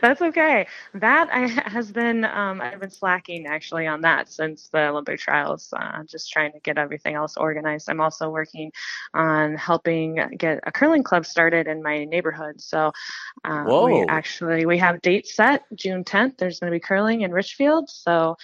That's okay. That I, has been um, I've been slacking actually on that since the Olympic trials. Uh, just trying to get everything else organized. I'm also working on helping get a curling club started in my neighborhood. So uh, we actually we have dates set June 10th. There's going to be curling in Richfield. So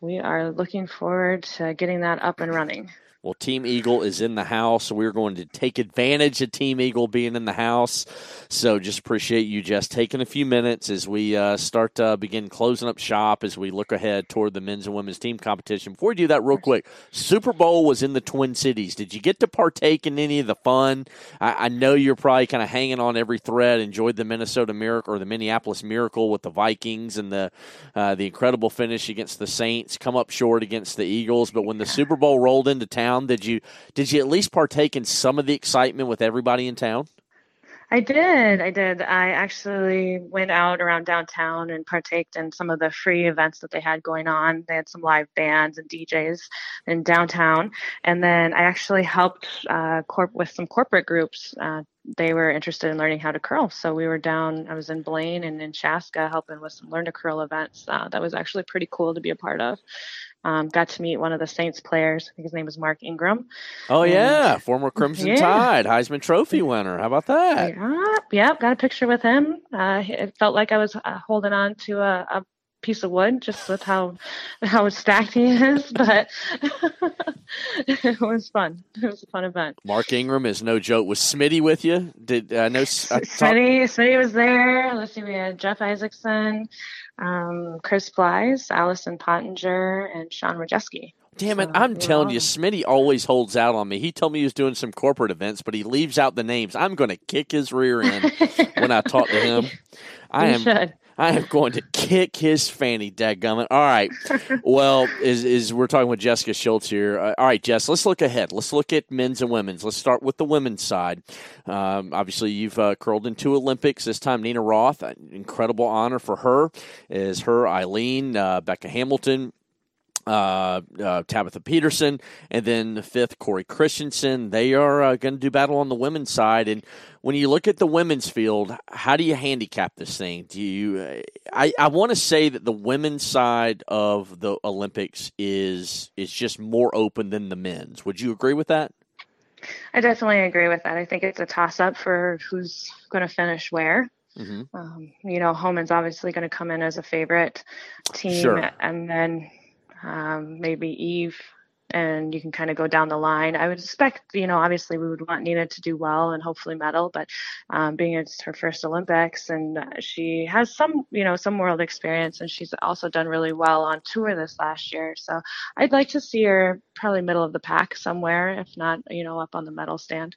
we are looking forward to getting that up and running. Well, Team Eagle is in the house. So we're going to take advantage of Team Eagle being in the house. So just appreciate you just taking a few minutes as we uh, start to begin closing up shop as we look ahead toward the men's and women's team competition. Before we do that, real quick, Super Bowl was in the Twin Cities. Did you get to partake in any of the fun? I, I know you're probably kind of hanging on every thread. Enjoyed the Minnesota Miracle or the Minneapolis Miracle with the Vikings and the uh, the incredible finish against the Saints. Come up short against the Eagles, but when the Super Bowl rolled into town town? Did you did you at least partake in some of the excitement with everybody in town? I did. I did. I actually went out around downtown and partaked in some of the free events that they had going on. They had some live bands and DJs in downtown, and then I actually helped uh, corp- with some corporate groups. Uh, they were interested in learning how to curl, so we were down. I was in Blaine and in Chaska helping with some learn to curl events. Uh, that was actually pretty cool to be a part of Um, got to meet one of the Saints players. I think his name was Mark Ingram. Oh yeah, former Crimson yeah. Tide Heisman Trophy winner. How about that? Yeah, yeah. Got a picture with him. Uh, it felt like I was uh, holding on to a, a piece of wood just with how (laughs) how stacked he is (laughs) but (laughs) it was fun it was a fun event mark ingram is no joke was smitty with you did i know smitty, smitty was there let's see we had jeff isaacson um, chris Plys, allison pottinger and sean Rojeski. Damn it! So, I'm telling you, Smitty always holds out on me. He told me he was doing some corporate events, but he leaves out the names. I'm going to kick his rear end when I talk to him. (laughs) I am. Should. I am going to kick his fanny, dadgummit. All right. well, is is we're talking with Jessica Schultz here. Uh, all right, Jess, let's look ahead. Let's look at men's and women's. Let's start with the women's side. Um, obviously, you've uh, curled two Olympics this time. Nina Roth, incredible honor for her. Is her Aileen, uh, Becca Hamilton, uh, uh, Tabitha Peterson, and then the fifth, Cory Christensen. They are uh, going to do battle on the women's side. And when you look at the women's field, how do you handicap this thing? Do you? Uh, I I want to say that the women's side of the Olympics is is just more open than the men's. Would you agree with that? I definitely agree with that. I think it's a toss up for who's going to finish where. Mm-hmm. Um, you know, Homan's obviously going to come in as a favorite team, sure. and then um, maybe Eve, and you can kind of go down the line. I would expect, you know, obviously we would want Nina to do well and hopefully medal, but um, being it's her first Olympics and she has some, you know, some world experience and she's also done really well on tour this last year. So I'd like to see her probably middle of the pack somewhere, if not, you know, up on the medal stand.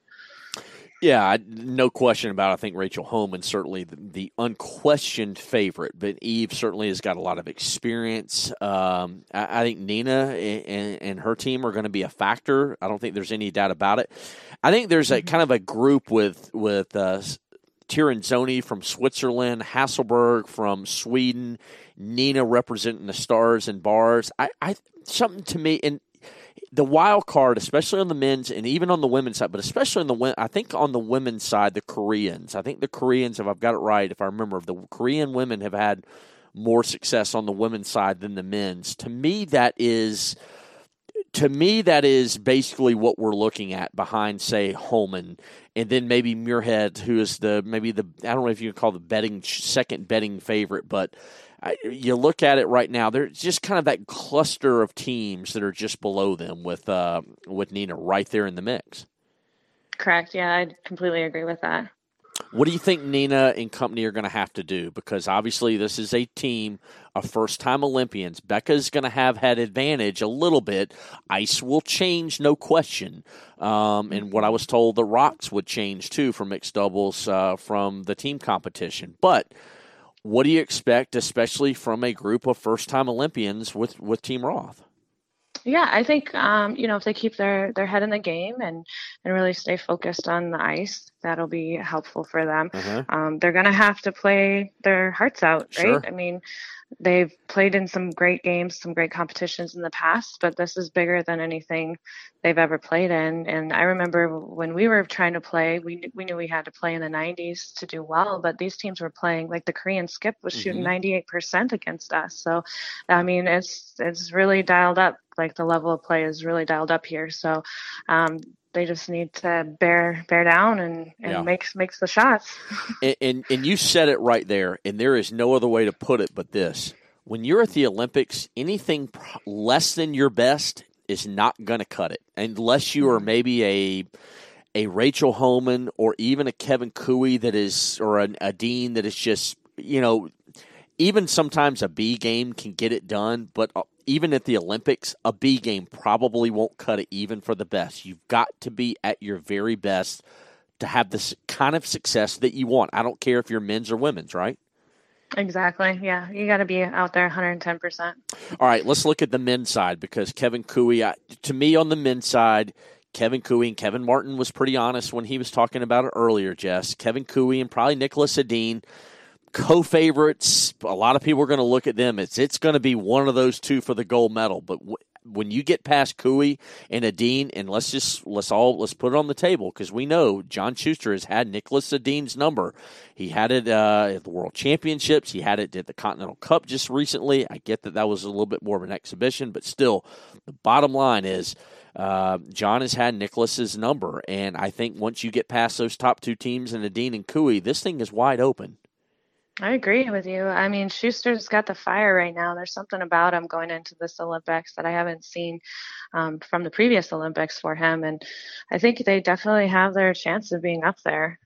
Yeah, no question about. It. I think Rachel Homan certainly the, the, unquestioned favorite, but Eve certainly has got a lot of experience. Um, I, I, think Nina and, and, her team are going to be a factor. I don't think there's any doubt about it. I think there's a mm-hmm. kind of a group with with uh, Tirinzoni from Switzerland, Hasselborg from Sweden, Nina representing the stars and bars. I, I something to me, and the wild card, especially on the men's and even on the women's side, but especially on the I think on the women's side, the Koreans. I think the Koreans, if I've got it right, if I remember, the Korean women have had more success on the women's side than the men's. To me, that is. To me, that is basically what we're looking at behind, say, Homan and then maybe Muirhead, who is the maybe the I don't know if you can call the betting second betting favorite, but I, you look at it right now, there's just kind of that cluster of teams that are just below them with uh, with Nina right there in the mix. Correct. Yeah, I completely agree with that. What do you think Nina and company are going to have to do? Because obviously, this is a team of first time Olympians. Becca's going to have had advantage a little bit. Ice will change, no question. Um, and what I was told, the rocks would change too for mixed doubles uh, from the team competition. But what do you expect, especially from a group of first-time Olympians with with Team Roth? Yeah, I think um, you know if they keep their their head in the game and and really stay focused on the ice, that'll be helpful for them. Uh-huh. Um, they're gonna have to play their hearts out, right? Sure. I mean, they've played in some great games, some great competitions in the past, but this is bigger than anything they've ever played in. And I remember when we were trying to play, we we knew we had to play in the 90s to do well, but these teams were playing like the Korean skip was shooting mm-hmm. 98% against us. So, I mean, it's it's really dialed up. Like the level of play is really dialed up here. So, um, they just need to bear bear down and, and yeah. makes makes the shots. (laughs) and, and and you said it right there, and there is no other way to put it but this: when you're at the Olympics, anything less than your best is not going to cut it, unless you are mm-hmm. maybe a a Rachel Homan or even a Kevin Koe that is or a, a Dean that is just you know even sometimes a B game can get it done, but uh, even at the Olympics, a B game probably won't cut it even for the best. You've got to be at your very best to have this kind of success that you want. I don't care if you're men's or women's, right? Exactly. Yeah, you got to be out there 110%. All right, let's look at the men's side because Kevin Koe, to me on the men's side, Kevin Koe and Kevin Martin was pretty honest when he was talking about it earlier, Jess. Kevin Koe and probably Niklas Edin co-favorites. A lot of people are going to look at them. It's it's going to be one of those two for the gold medal. But when you get past Koe and Edin, and let's just let's all let's put it on the table because we know John Shuster has had Niklas Edin's number. He had it uh, at the World Championships. He had it at the Continental Cup just recently. I get that that was a little bit more of an exhibition, but still, the bottom line is. Uh, John has had Niklas's number, and I think once you get past those top two teams in Edin and Koe, this thing is wide open. I agree with you. I mean, Shuster's got the fire right now. There's something about him going into this Olympics that I haven't seen um, from the previous Olympics for him, and I think they definitely have their chance of being up there.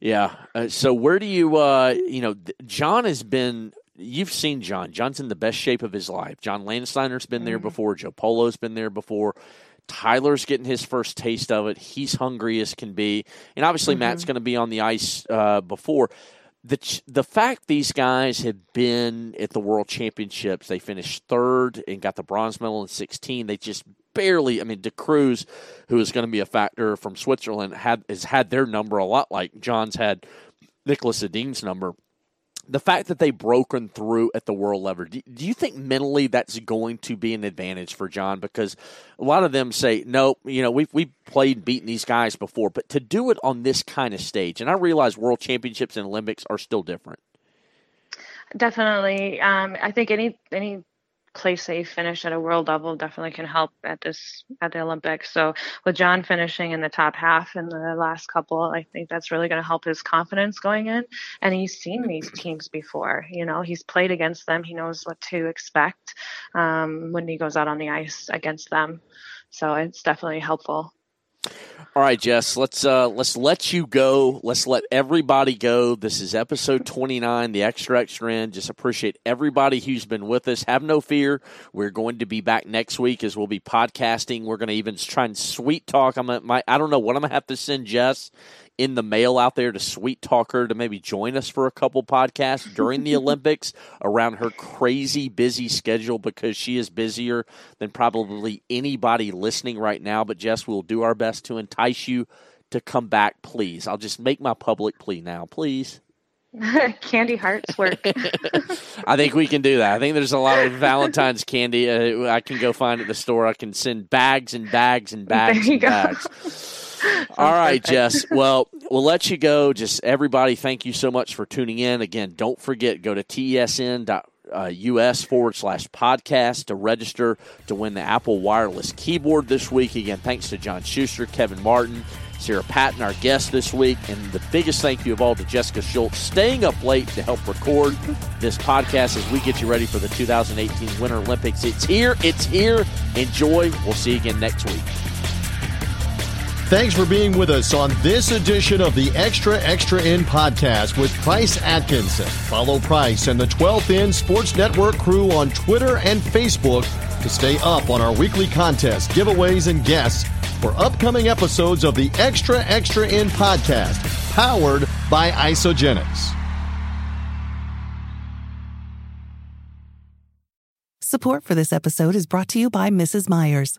Yeah. Uh, so where do you, uh, you know, John has been. You've seen John. John's in the best shape of his life. John Landsteiner's been mm-hmm. there before. Joe Polo's been there before. Tyler's getting his first taste of it. He's hungry as can be, and obviously mm-hmm. Matt's going to be on the ice uh, before the the fact these guys have been at the World Championships, they finished third and got the bronze medal in 16. They just barely. I mean, De Cruz, who is going to be a factor from Switzerland, had has had their number a lot like John's had Niklas Edin's number the fact that they've broken through at the world level, do, do, you think mentally that's going to be an advantage for John? Because a lot of them say, no, you know, we've, we've played, beaten these guys before, but to do it on this kind of stage, and I realize world championships and Olympics are still different. Definitely. Um, I think any, any place that you finish at a world level definitely can help at this at the Olympics. So with John finishing in the top half in the last couple, I think that's really going to help his confidence going in. And he's seen these teams before. You know, he's played against them. He knows what to expect um, when he goes out on the ice against them. So it's definitely helpful. All right, Jess, let's uh, let's let you go. Let's let everybody go. This is episode 29, the extra extra end. Just appreciate everybody who's been with us. Have no fear. We're going to be back next week as we'll be podcasting. We're going to even try and sweet talk. I'm gonna, my, I don't know what I'm going to have to send Jess in the mail out there to Sweet talk her to maybe join us for a couple podcasts during the (laughs) Olympics around her crazy busy schedule because she is busier than probably anybody listening right now. But Jess, we'll do our best to entice you to come back, please. I'll just make my public plea now, please. (laughs) candy hearts work. (laughs) I think we can do that. I think there's a lot of Valentine's candy uh, I can go find at the store. I can send bags and bags and bags and go. bags. (laughs) All right. Jess. Well, we'll let you go. Just everybody, thank you so much for tuning in. Again, don't forget, go to tsn.us uh, forward slash podcast to register to win the Apple Wireless keyboard this week. Again, thanks to John Shuster, Kevin Martin, Sarah Patton, our guest this week, and the biggest thank you of all to Jessica Schultz staying up late to help record this podcast as we get you ready for the 2018 Winter Olympics. It's here. It's here. Enjoy. We'll see you again next week. Thanks for being with us on this edition of the Extra Extra End podcast with Price Atkinson. Follow Price and the 12th End Sports Network crew on Twitter and Facebook to stay up on our weekly contests, giveaways, and guests for upcoming episodes of the Extra Extra End podcast, powered by Isagenix. Support for this episode is brought to you by Mrs. Meyer's.